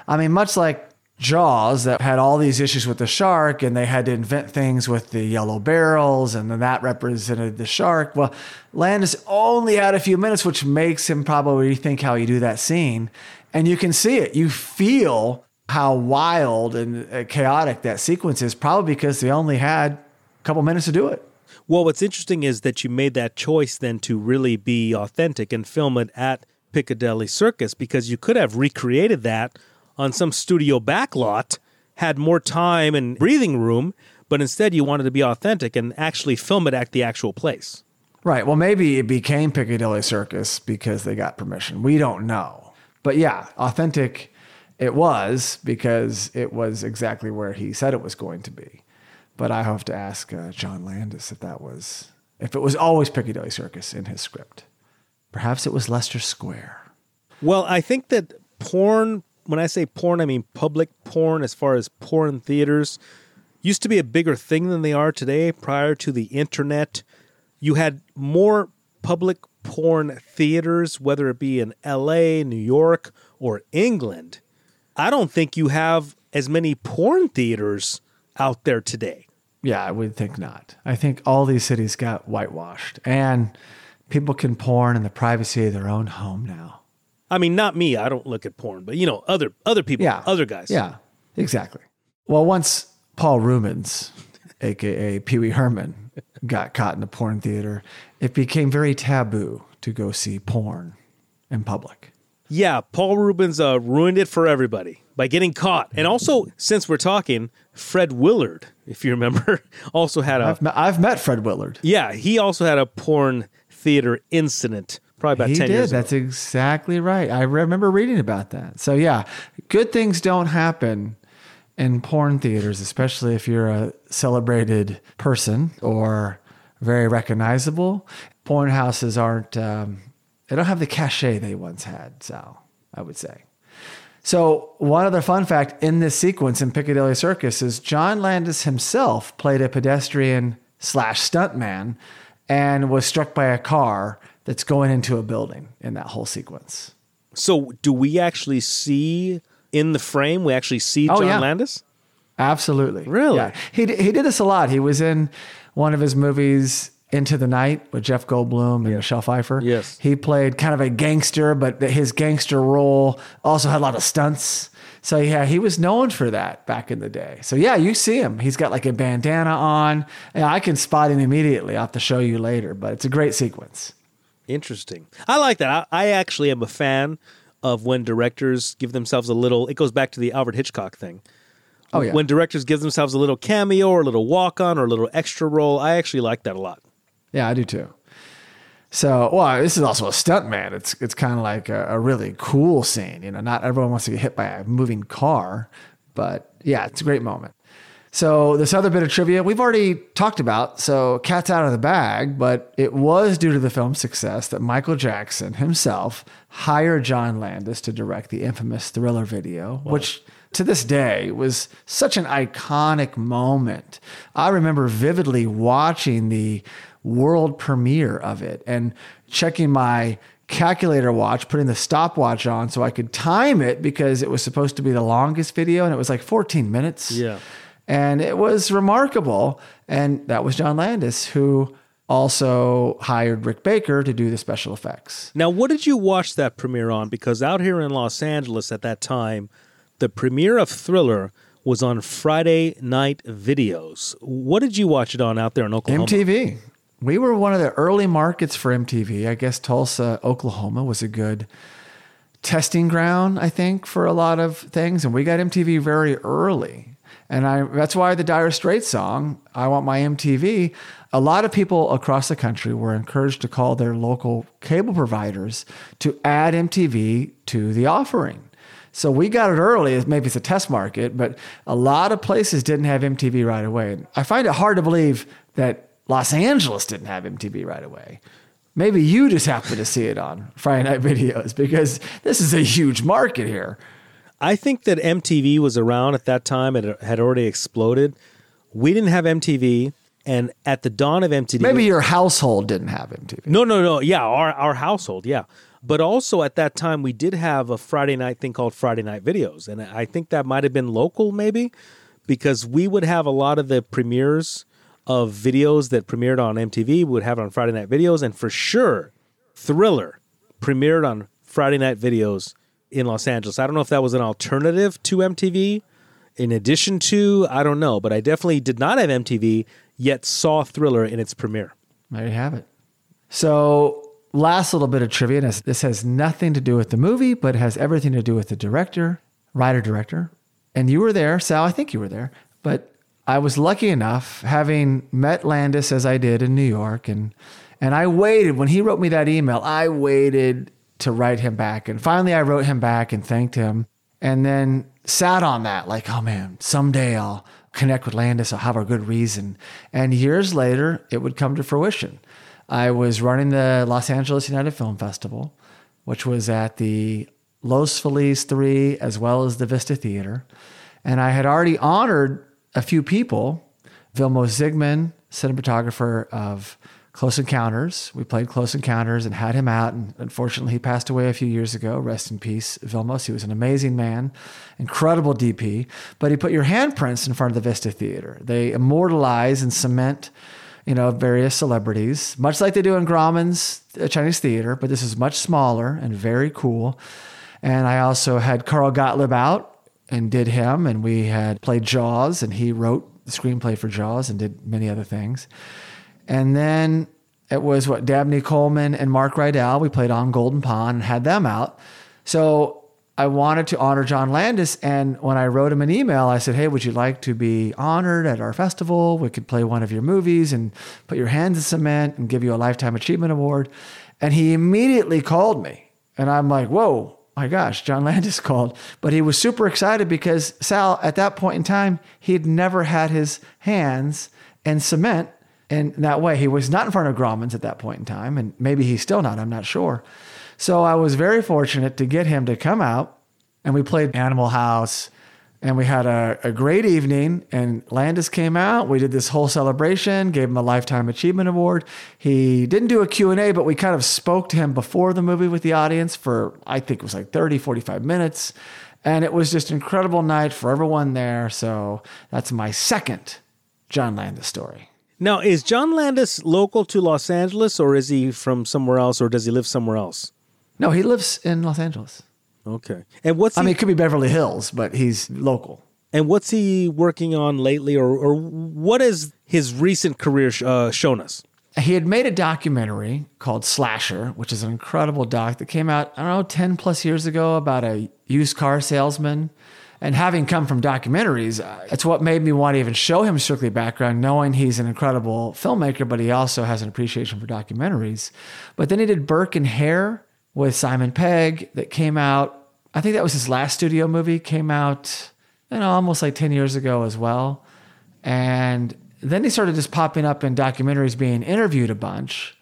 I mean, much like Jaws that had all these issues with the shark and they had to invent things with the yellow barrels and then that represented the shark. Well, Landis only had a few minutes, which makes him probably rethink how you do that scene. And you can see it. You feel how wild and uh, chaotic that sequence is, probably because they only had a couple minutes to do it. Well, what's interesting is that you made that choice then to really be authentic and film it at Piccadilly Circus because you could have recreated that on some studio backlot, had more time and breathing room, but instead you wanted to be authentic and actually film it at the actual place. Right. Well, maybe it became Piccadilly Circus because they got permission. We don't know. But yeah, authentic it was because it was exactly where he said it was going to be. But I have to ask uh, John Landis if that was, if it was always Piccadilly Circus in his script. Perhaps it was Leicester Square. Well, I think that porn when I say porn, I mean public porn as far as porn theaters used to be a bigger thing than they are today prior to the internet. You had more public porn theaters, whether it be in LA, New York, or England. I don't think you have as many porn theaters out there today. Yeah, I would think not. I think all these cities got whitewashed and people can porn in the privacy of their own home now. I mean, not me. I don't look at porn, but you know, other other people, yeah. other guys. Yeah, exactly. Well, once Paul Reubens, aka Pee Wee Herman, got caught in a porn theater, it became very taboo to go see porn in public. Yeah, Paul Reubens uh, ruined it for everybody by getting caught. And also, since we're talking, Fred Willard, if you remember, also had a. I've met, I've met Fred Willard. Yeah, he also had a porn theater incident probably about he 10 did. years That's ago. exactly right. I remember reading about that. So, yeah, good things don't happen in porn theaters, especially if you're a celebrated person or very recognizable. Porn houses aren't, um, they don't have the cachet they once had, So, I would say. So, one other fun fact in this sequence in Piccadilly Circus is John Landis himself played a pedestrian slash stuntman and was struck by a car that's going into a building in that whole sequence. So, do we actually see in the frame? We actually see oh, John yeah. Landis. Absolutely, really. Yeah, he he did this a lot. He was in one of his movies. Into the Night with Jeff Goldblum and Michelle Pfeiffer. Yes. He played kind of a gangster, but his gangster role also had a lot of stunts. So yeah, he was known for that back in the day. So yeah, you see him. He's got like a bandana on. And I can spot him immediately. I'll have to show you later, but it's a great sequence. Interesting. I like that. I, I actually am a fan of when directors give themselves a little. It goes back to the Alfred Hitchcock thing. Oh yeah. When directors give themselves a little cameo or a little walk on or a little extra role, I actually like that a lot. Yeah, I do too. So, well, this is also a stunt man. It's it's kind of like a, a, really cool scene. You know, not everyone wants to get hit by a moving car, but yeah, it's a great moment. So this other bit of trivia we've already talked about. So cat's out of the bag, but it was due to the film's success that Michael Jackson himself hired John Landis to direct the infamous Thriller video, wow. which to this day was such an iconic moment. I remember vividly watching the world premiere of it and checking my calculator watch, putting the stopwatch on so I could time it because it was supposed to be the longest video and it was like 14 minutes. Yeah. And it was remarkable. And that was John Landis, who also hired Rick Baker to do the special effects. Now, what did you watch that premiere on? Because out here in Los Angeles at that time, the premiere of Thriller was on Friday night videos. What did you watch it on out there in Oklahoma? MTV. We were one of the early markets for MTV. I guess Tulsa, Oklahoma was a good testing ground, I think, for a lot of things. And we got MTV very early. And I, that's why the Dire Straits song, I Want My MTV, a lot of people across the country were encouraged to call their local cable providers to add MTV to the offering. So we got it early, maybe it's a test market, but a lot of places didn't have MTV right away. I find it hard to believe that Los Angeles didn't have MTV right away. Maybe you just happened to see it on Friday Night Videos because this is a huge market here. I think that MTV was around at that time. It had already exploded. We didn't have MTV. And at the dawn of MTV, Maybe your household didn't have MTV. no, no, no. Yeah, our our household, yeah. But also at that time, we did have a Friday night thing called Friday Night Videos, and I think that might have been local, maybe, because we would have a lot of the premieres of videos that premiered on MTV. We would have it on Friday Night Videos, and for sure, Thriller premiered on Friday Night Videos in Los Angeles. I don't know if that was an alternative to MTV. In addition to, I don't know, but I definitely did not have MTV yet saw Thriller in its premiere. There you have it. So, last little bit of trivia. This has nothing to do with the movie, but has everything to do with the director, writer, director. And you were there, Sal. I think you were there. But I was lucky enough, having met Landis as I did in New York, and and I waited when he wrote me that email. I waited to write him back, and finally I wrote him back and thanked him, and then sat on that like, oh man, someday I'll connect with Landis. I'll have a good reason. And years later, it would come to fruition. I was running the Los Angeles United Film Festival, which was at the Los Feliz 3 as well as the Vista Theater. And I had already honored a few people. Vilmos Zsigmond, cinematographer of Close Encounters. We played Close Encounters and had him out. And unfortunately, he passed away a few years ago. Rest in peace, Vilmos. He was an amazing man, incredible DP. But he put your handprints in front of the Vista Theater. They immortalize and cement you know, various celebrities, much like they do in Grauman's uh, Chinese theater, but this is much smaller and very cool. And I also had Carl Gottlieb out and did him, and we had played Jaws, and he wrote the screenplay for Jaws and did many other things. And then it was what Dabney Coleman and Mark Rydell. We played on Golden Pond and had them out. So I wanted to honor John Landis. And when I wrote him an email, I said, Hey, would you like to be honored at our festival? We could play one of your movies and put your hands in cement and give you a Lifetime Achievement Award. And he immediately called me. And I'm like, Whoa, my gosh, John Landis called. But he was super excited because Sal, at that point in time, he'd never had his hands in cement in that way. He was not in front of Grauman's at that point in time. And maybe he's still not, I'm not sure. So I was very fortunate to get him to come out and we played Animal House and we had a, a great evening and Landis came out. We did this whole celebration, gave him a Lifetime Achievement Award. He didn't do a Q&A, but we kind of spoke to him before the movie with the audience for, I think it was like 30, 45 minutes. And it was just an incredible night for everyone there. So that's my second John Landis story. Now, is John Landis local to Los Angeles or is he from somewhere else or does he live somewhere else? No, he lives in Los Angeles. Okay. And what's I he, mean, it could be Beverly Hills, but he's local. and what's he working on lately or or what has his recent career sh- uh, shown us? He had made a documentary called Slasher, which is an incredible doc that came out, I don't know, 10 plus years ago about a used car salesman. And having come from documentaries, uh, it's what made me want to even show him Strictly Background, knowing he's an incredible filmmaker, but he also has an appreciation for documentaries. But then he did Burke and Hare with Simon Pegg that came out. I think that was his last studio movie, came out, you know, almost like 10 years ago as well. And then he started just popping up in documentaries, being interviewed a bunch.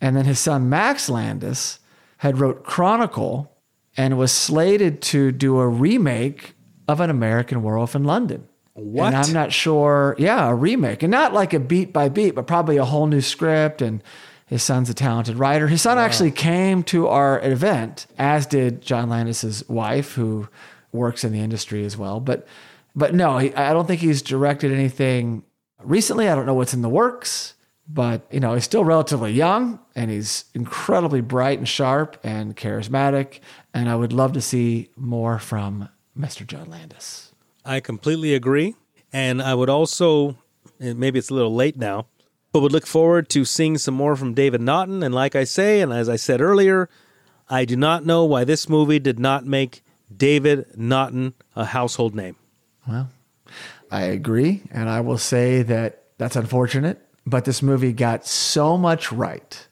And then his son Max Landis had wrote Chronicle and was slated to do a remake of An American Werewolf in London. What? And I'm not sure. Yeah, a remake, and not like a beat by beat, but probably a whole new script. And his son's a talented writer. His son actually came to our event, as did John Landis's wife, who works in the industry as well. But, but no, he, I don't think he's directed anything recently. I don't know what's in the works, but you know, he's still relatively young, and he's incredibly bright and sharp and charismatic. And I would love to see more from Mr. John Landis. I completely agree. And I would also, and maybe it's a little late now, but would look forward to seeing some more from David Naughton. And like I say, and as I said earlier, I do not know why this movie did not make David Naughton a household name. Well, I agree. And I will say that that's unfortunate, but this movie got so much right.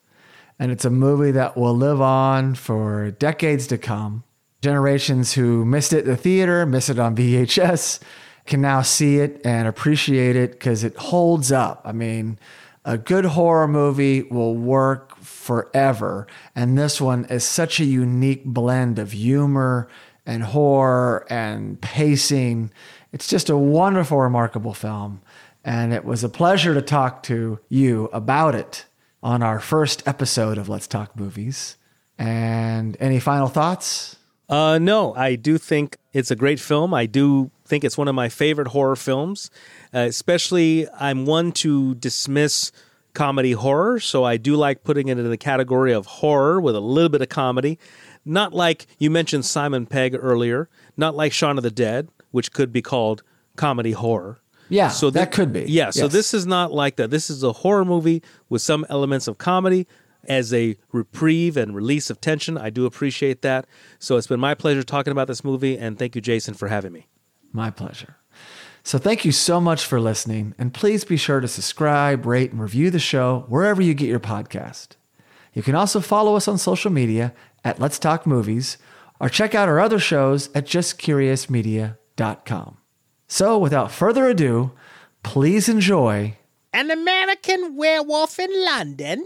And it's a movie that will live on for decades to come. Generations who missed it in the theater, miss it on VHS, can now see it and appreciate it because it holds up. I mean, a good horror movie will work forever. And this one is such a unique blend of humor and horror and pacing. It's just a wonderful, remarkable film. And it was a pleasure to talk to you about it on our first episode of Let's Talk Movies. And any final thoughts? Uh, no, I do think it's a great film. I do think it's one of my favorite horror films. Uh, especially, I'm one to dismiss comedy horror, so I do like putting it in the category of horror with a little bit of comedy. Not like you mentioned Simon Pegg earlier, not like Shaun of the Dead, which could be called comedy horror. Yeah, so that could be. Yeah, so this is not like that. This is a horror movie with some elements of comedy as a reprieve and release of tension. I do appreciate that. So it's been my pleasure talking about this movie, and thank you, Jason, for having me. My pleasure. So thank you so much for listening, and please be sure to subscribe, rate, and review the show wherever you get your podcast. You can also follow us on social media at Let's Talk Movies, or check out our other shows at justcuriousmedia.com. So, without further ado, please enjoy An American Werewolf in London